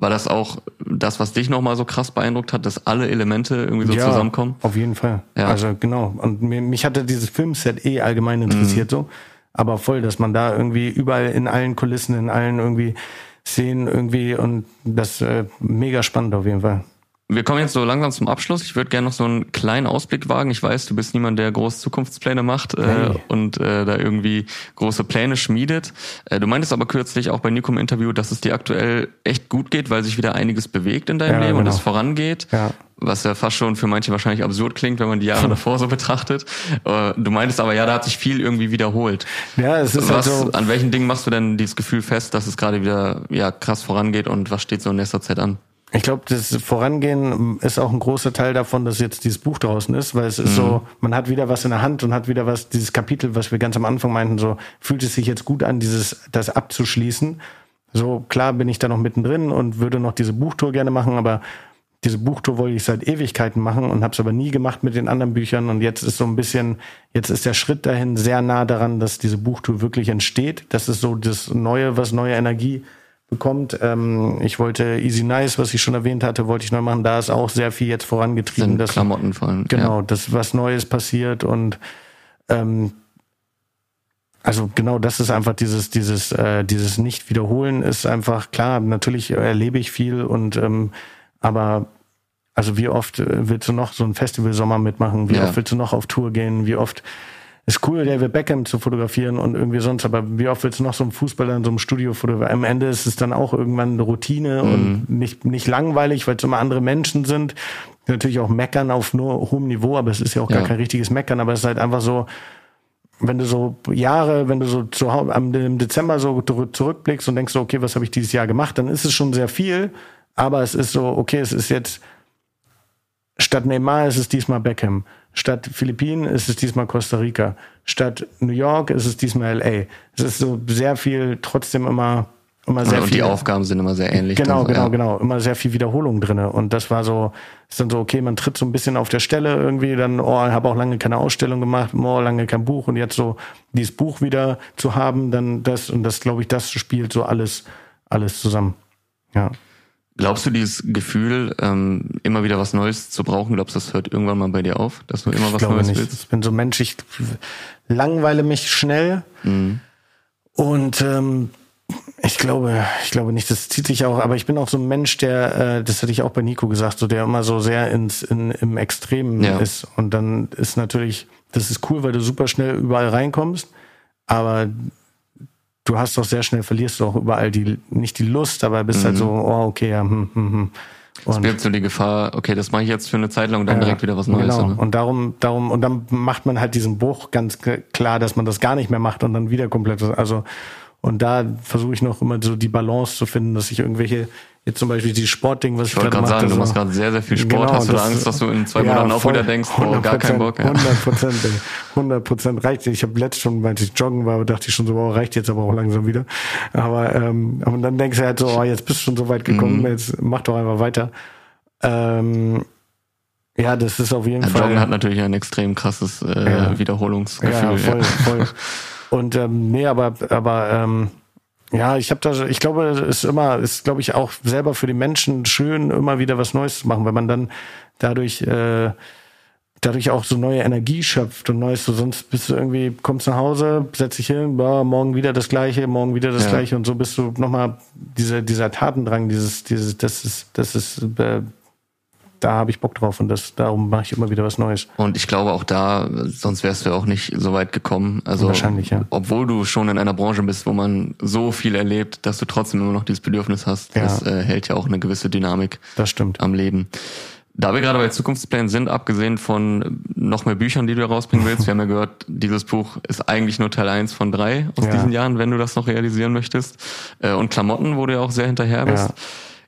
war das auch das, was dich nochmal so krass beeindruckt hat, dass alle Elemente irgendwie so ja, zusammenkommen? Auf jeden Fall. Ja. Also genau. Und mir, mich hatte dieses Filmset eh allgemein interessiert mhm. so. Aber voll, dass man da irgendwie überall in allen Kulissen, in allen irgendwie Szenen irgendwie und das äh, mega spannend auf jeden Fall. Wir kommen jetzt so langsam zum Abschluss. Ich würde gerne noch so einen kleinen Ausblick wagen. Ich weiß, du bist niemand, der große Zukunftspläne macht äh, hey. und äh, da irgendwie große Pläne schmiedet. Äh, du meintest aber kürzlich auch bei Nico im Interview, dass es dir aktuell echt gut geht, weil sich wieder einiges bewegt in deinem ja, Leben genau. und es vorangeht. Ja. Was ja fast schon für manche wahrscheinlich absurd klingt, wenn man die Jahre davor so betrachtet. Äh, du meintest aber, ja, da hat sich viel irgendwie wiederholt. Ja, es ist was, halt so. An welchen Dingen machst du denn dieses Gefühl fest, dass es gerade wieder ja krass vorangeht und was steht so in nächster Zeit an? Ich glaube, das Vorangehen ist auch ein großer Teil davon, dass jetzt dieses Buch draußen ist, weil es ist mhm. so, man hat wieder was in der Hand und hat wieder was, dieses Kapitel, was wir ganz am Anfang meinten, so fühlt es sich jetzt gut an, dieses, das abzuschließen. So klar bin ich da noch mittendrin und würde noch diese Buchtour gerne machen, aber diese Buchtour wollte ich seit Ewigkeiten machen und habe es aber nie gemacht mit den anderen Büchern und jetzt ist so ein bisschen, jetzt ist der Schritt dahin sehr nah daran, dass diese Buchtour wirklich entsteht. Das ist so das Neue, was neue Energie bekommt. Ähm, ich wollte Easy Nice, was ich schon erwähnt hatte, wollte ich neu machen. Da ist auch sehr viel jetzt vorangetrieben. Sind dass, Klamotten von. Genau, ja. dass was Neues passiert und ähm, also genau das ist einfach dieses dieses äh, dieses nicht wiederholen ist einfach klar natürlich erlebe ich viel und ähm, aber also wie oft äh, willst du noch so ein Festival Sommer mitmachen wie ja. oft willst du noch auf Tour gehen wie oft ist cool, David Beckham zu fotografieren und irgendwie sonst, aber wie oft willst du noch so einen Fußballer in so einem Studio fotografieren? Am Ende ist es dann auch irgendwann eine Routine mhm. und nicht, nicht langweilig, weil es immer andere Menschen sind. Natürlich auch meckern auf nur hohem Niveau, aber es ist ja auch ja. gar kein richtiges Meckern, aber es ist halt einfach so, wenn du so Jahre, wenn du so zu, am, im Dezember so zurückblickst und denkst so, okay, was habe ich dieses Jahr gemacht, dann ist es schon sehr viel, aber es ist so, okay, es ist jetzt statt Neymar ist es diesmal Beckham. Statt Philippinen ist es diesmal Costa Rica. Statt New York ist es diesmal LA. Es ist so sehr viel, trotzdem immer, immer sehr und viel. Und die Aufgaben sind immer sehr ähnlich. Genau, dann, genau, ja. genau. Immer sehr viel Wiederholung drinne. Und das war so, ist dann so, okay, man tritt so ein bisschen auf der Stelle irgendwie, dann, oh, ich habe auch lange keine Ausstellung gemacht, oh, lange kein Buch und jetzt so dieses Buch wieder zu haben, dann das, und das, glaube ich, das spielt so alles, alles zusammen. Ja. Glaubst du, dieses Gefühl, ähm, immer wieder was Neues zu brauchen, glaubst du, das hört irgendwann mal bei dir auf, dass du immer was Neues nicht. willst? Ich bin so Mensch, ich langweile mich schnell mhm. und ähm, ich glaube, ich glaube nicht, das zieht sich auch, aber ich bin auch so ein Mensch, der, äh, das hatte ich auch bei Nico gesagt, so der immer so sehr ins in, im Extremen ja. ist. Und dann ist natürlich, das ist cool, weil du super schnell überall reinkommst, aber du hast doch sehr schnell, verlierst du auch überall die, nicht die Lust, aber bist halt mhm. halt so, oh, okay, ja, hm, hm, hm. Es birgt so die Gefahr, okay, das mache ich jetzt für eine Zeit lang und dann ja, direkt wieder was Neues. Genau. Und darum, darum, und dann macht man halt diesen Bruch ganz klar, dass man das gar nicht mehr macht und dann wieder komplett, also, und da versuche ich noch immer so die Balance zu finden, dass ich irgendwelche Jetzt zum Beispiel dieses Sportding, was ich, ich gerade mache. sagen, du machst gerade sehr, sehr viel Sport. Genau, Hast du da Angst, dass du in zwei ja, Monaten auch wieder denkst, oh, gar keinen Bock? Ja. 100 Prozent, 100 Prozent reicht. Ich habe letzt schon, als ich joggen war, dachte ich schon so, wow, reicht jetzt aber auch langsam wieder. Aber ähm, und dann denkst du halt so, oh, jetzt bist du schon so weit gekommen, mhm. jetzt mach doch einfach weiter. Ähm, Ja, das ist auf jeden Ja, Fall. Joggen hat natürlich ein extrem krasses äh. Wiederholungsgefühl. Ja, voll, voll. Und ähm, nee, aber aber ähm, ja, ich habe da, ich glaube, es ist immer, ist glaube ich auch selber für die Menschen schön, immer wieder was Neues zu machen, weil man dann dadurch äh, dadurch auch so neue Energie schöpft und neues. So sonst bist du irgendwie kommst nach Hause, setzt dich hin, boah, morgen wieder das Gleiche, morgen wieder das Ja. Gleiche und so bist du nochmal dieser dieser Tatendrang, dieses dieses das ist das ist äh, da habe ich Bock drauf und das darum mache ich immer wieder was Neues. Und ich glaube auch da, sonst wärst du ja auch nicht so weit gekommen. Also Wahrscheinlich, ja. obwohl du schon in einer Branche bist, wo man so viel erlebt, dass du trotzdem immer noch dieses Bedürfnis hast. Ja. Das äh, hält ja auch eine gewisse Dynamik Das stimmt. am Leben. Da wir gerade bei Zukunftsplänen sind, abgesehen von noch mehr Büchern, die du rausbringen willst, wir haben ja gehört, dieses Buch ist eigentlich nur Teil eins von drei aus Ja. diesen Jahren, wenn du das noch realisieren möchtest. Äh, Und Klamotten, wo du ja auch sehr hinterher bist. Ja.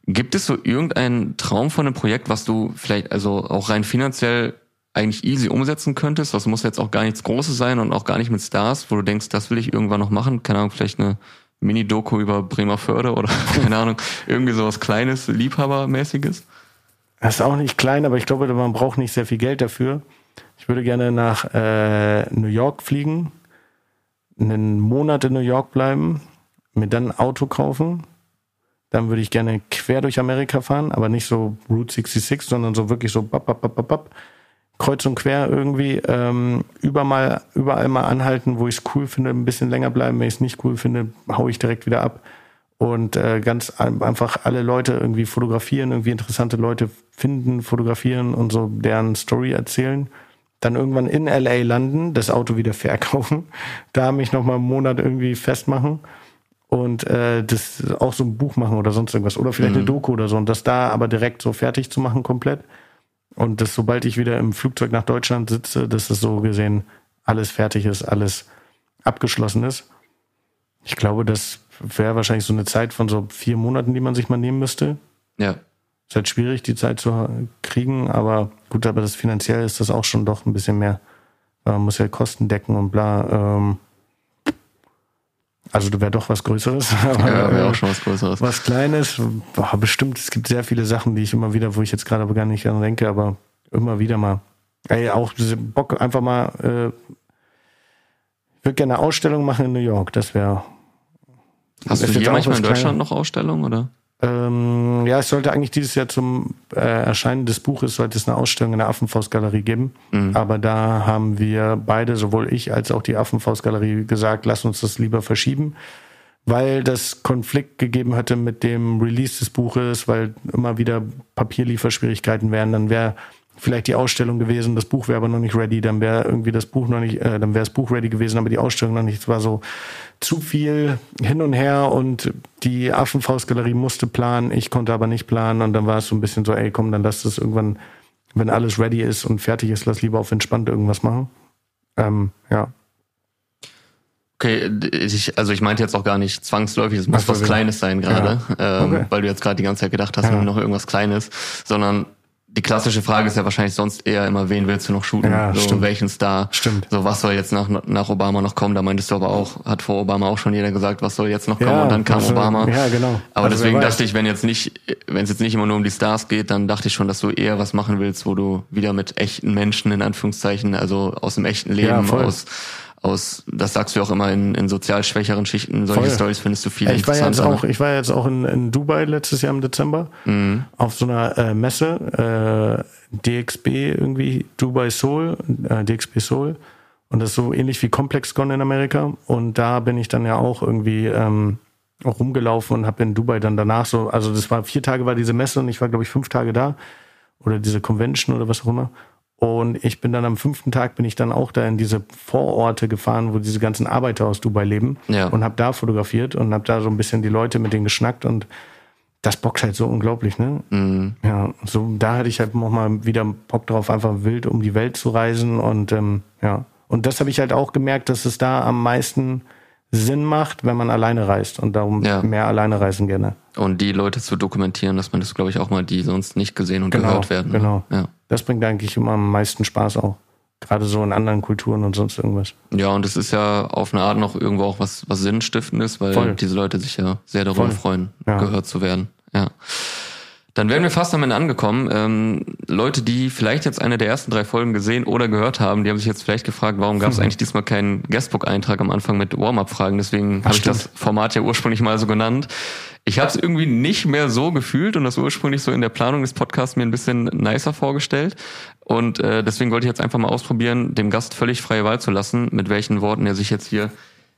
Gibt es so irgendeinen Traum von einem Projekt, was du vielleicht also auch rein finanziell eigentlich easy umsetzen könntest? Das muss jetzt auch gar nichts Großes sein und auch gar nicht mit Stars, wo du denkst, das will ich irgendwann noch machen. Keine Ahnung, vielleicht eine Mini-Doku über Bremerförde oder keine Ahnung, irgendwie sowas Kleines, Liebhabermäßiges. Das ist auch nicht klein, aber ich glaube, man braucht nicht sehr viel Geld dafür. Ich würde gerne nach äh, New York fliegen, einen Monat in New York bleiben, mir dann ein Auto kaufen. Dann würde ich gerne quer durch Amerika fahren, aber nicht so Route 66, sondern so wirklich so bap, bap, bap, bap, bap, kreuz und quer irgendwie ähm, überall, überall mal anhalten, wo ich es cool finde, ein bisschen länger bleiben. Wenn ich es nicht cool finde, hau ich direkt wieder ab und äh, ganz ein- einfach alle Leute irgendwie fotografieren, irgendwie interessante Leute finden, fotografieren und so deren Story erzählen. Dann irgendwann in LA landen, das Auto wieder verkaufen, da mich noch mal einen Monat irgendwie festmachen und äh, das auch so ein Buch machen oder sonst irgendwas oder vielleicht eine Doku oder so und das da aber direkt so fertig zu machen komplett und das sobald ich wieder im Flugzeug nach Deutschland sitze, dass das so gesehen alles fertig ist, alles abgeschlossen ist. Ich glaube, das wäre wahrscheinlich so eine Zeit von so vier Monaten, die man sich mal nehmen müsste. Ja. Ist halt schwierig, die Zeit zu kriegen, aber gut, aber das finanziell ist das auch schon doch ein bisschen mehr. Man muss ja Kosten decken und bla. Ähm, also du wäre doch was Größeres. Aber, Ja, wäre äh, auch schon was Größeres. was Kleines, boah, bestimmt, es gibt sehr viele Sachen, die ich immer wieder, wo ich jetzt gerade aber gar nicht dran denke, aber immer wieder mal. Ey, auch Bock einfach mal, äh, ich würde gerne eine Ausstellung machen in New York, das wäre. Hast das du hier manchmal in Deutschland Kleines. noch Ausstellungen, oder? Ähm, ja, es sollte eigentlich dieses Jahr zum äh, Erscheinen des Buches sollte es eine Ausstellung in der Affenfaustgalerie geben. Aber da haben wir beide, sowohl ich als auch die Affenfaustgalerie, gesagt, lass uns das lieber verschieben, weil das Konflikt gegeben hatte mit dem Release des Buches, weil immer wieder Papierlieferschwierigkeiten wären. Dann wäre vielleicht die Ausstellung gewesen, das Buch wäre aber noch nicht ready, dann wäre irgendwie das Buch noch nicht, äh, dann wäre das Buch ready gewesen, aber die Ausstellung noch nicht. Es war so zu viel hin und her und die Affenfaustgalerie musste planen, ich konnte aber nicht planen und dann war es so ein bisschen so, ey, komm, dann lass das irgendwann, wenn alles ready ist und fertig ist, lass lieber auf entspannt irgendwas machen. Ähm, ja. Okay, ich, also ich meinte jetzt auch gar nicht zwangsläufig, es muss was ja. Kleines sein gerade, ähm, Okay. weil du jetzt gerade die ganze Zeit gedacht hast, Ja. nur noch irgendwas Kleines, sondern die klassische Frage ist ja wahrscheinlich sonst eher immer, wen willst du noch shooten? Ja, so, stimmt. welchen Star? Stimmt. So, was soll jetzt nach, nach Obama noch kommen? Da meintest du aber auch, hat vor Obama auch schon jeder gesagt, was soll jetzt noch kommen? und dann kam also, Obama. Ja, genau. Aber Also, deswegen dachte ich, wenn jetzt nicht, wenn es jetzt nicht immer nur um die Stars geht, dann dachte ich schon, dass du eher was machen willst, wo du wieder mit echten Menschen in Anführungszeichen, also aus dem echten Leben, Ja, aus, aus, das sagst du auch immer in, in sozial schwächeren Schichten, solche. Stories findest du viel ich war jetzt auch, ich war jetzt auch in, in Dubai letztes Jahr im Dezember Mhm. auf so einer äh, Messe, äh, DXB irgendwie, Dubai Seoul, äh, DXB Seoul. Und das ist so ähnlich wie ComplexCon in Amerika. Und da bin ich dann ja auch irgendwie ähm, auch rumgelaufen und habe in Dubai dann danach so, also das war vier Tage war diese Messe und ich war glaube ich fünf Tage da oder diese Convention oder was auch immer. Und ich bin dann am fünften Tag bin ich dann auch da in diese Vororte gefahren, wo diese ganzen Arbeiter aus Dubai leben Ja. und habe da fotografiert und habe da so ein bisschen die Leute mit denen geschnackt und das bockt halt so unglaublich, ne? Mhm. Ja, so da hatte ich halt noch mal wieder Bock drauf, einfach wild um die Welt zu reisen und ähm, ja. Und das habe ich halt auch gemerkt, dass es da am meisten Sinn macht, wenn man alleine reist und darum Ja. mehr alleine reisen gerne. Und die Leute zu dokumentieren, dass man das, glaube ich, auch mal, die sonst nicht gesehen und gehört werden. Genau. Ja. Das bringt eigentlich immer am meisten Spaß auch. Gerade so in anderen Kulturen und sonst irgendwas. Ja, und es ist ja auf eine Art noch irgendwo auch was, was Sinnstiftendes, weil Voll. diese Leute sich ja sehr darüber Voll. freuen, Ja. gehört zu werden. Ja. Dann wären wir fast am Ende angekommen. Ähm, Leute, die vielleicht jetzt eine der ersten drei Folgen gesehen oder gehört haben, die haben sich jetzt vielleicht gefragt, warum gab es mhm. eigentlich diesmal keinen Guestbook-Eintrag am Anfang mit Warm-up-Fragen. Deswegen habe ich das Format ja ursprünglich mal so genannt. Ich habe es irgendwie nicht mehr so gefühlt und das ursprünglich so in der Planung des Podcasts mir ein bisschen nicer vorgestellt. Und äh, deswegen wollte ich jetzt einfach mal ausprobieren, dem Gast völlig freie Wahl zu lassen, mit welchen Worten er sich jetzt hier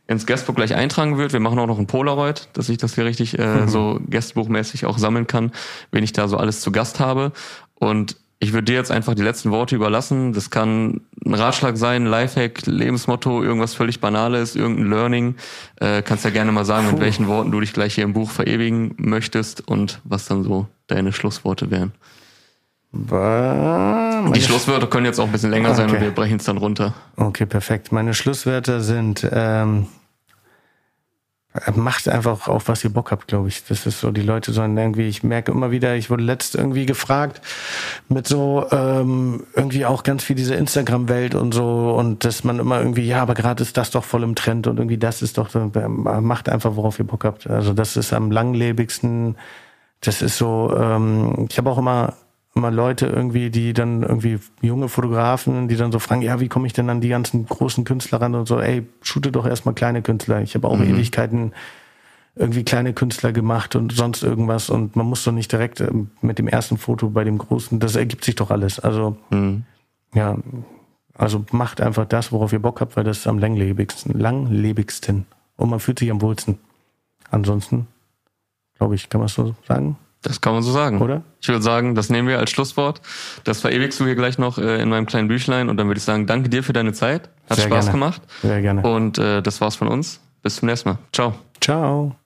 ins Guestbook gleich eintragen wird. Wir machen auch noch ein Polaroid, dass ich das hier richtig äh, mhm. so Guestbuchmäßig auch sammeln kann, wen ich da so alles zu Gast habe. Und ich würde dir jetzt einfach die letzten Worte überlassen. Das kann ein Ratschlag sein, Lifehack, Lebensmotto, irgendwas völlig Banales, irgendein Learning. Äh, kannst ja gerne mal sagen, Puh. mit welchen Worten du dich gleich hier im Buch verewigen möchtest und was dann so deine Schlussworte wären. Die Schlusswörter können jetzt auch ein bisschen länger okay. sein und wir brechen es dann runter. Okay, perfekt. Meine Schlusswörter sind ähm, macht einfach auf, was ihr Bock habt, glaube ich. Das ist so, die Leute sollen irgendwie, ich merke immer wieder, ich wurde letzt irgendwie gefragt mit so ähm, irgendwie auch ganz viel diese Instagram-Welt und so und dass man immer irgendwie, ja, aber gerade ist das doch voll im Trend und irgendwie das ist doch, macht einfach, worauf ihr Bock habt. Also das ist am langlebigsten. Das ist so, ähm, ich habe auch immer immer Leute irgendwie, die dann irgendwie junge Fotografen, die dann so fragen, ja, wie komme ich denn an die ganzen großen Künstler ran und so, ey, shoote doch erstmal kleine Künstler. Ich habe auch mhm. Ewigkeiten irgendwie kleine Künstler gemacht und sonst irgendwas und man muss doch nicht direkt ähm, mit dem ersten Foto bei dem großen, das ergibt sich doch alles. Also mhm. ja, also macht einfach das, worauf ihr Bock habt, weil das ist am langlebigsten, langlebigsten und man fühlt sich am wohlsten. Ansonsten, glaube ich, kann man es so sagen. Das kann man so sagen. Oder? Ich würde sagen, das nehmen wir als Schlusswort. Das verewigst du hier gleich noch äh, in meinem kleinen Büchlein und dann würde ich sagen, danke dir für deine Zeit. Hat Sehr Spaß gerne. gemacht. Sehr gerne. Und äh, das war's von uns. Bis zum nächsten Mal. Ciao. Ciao.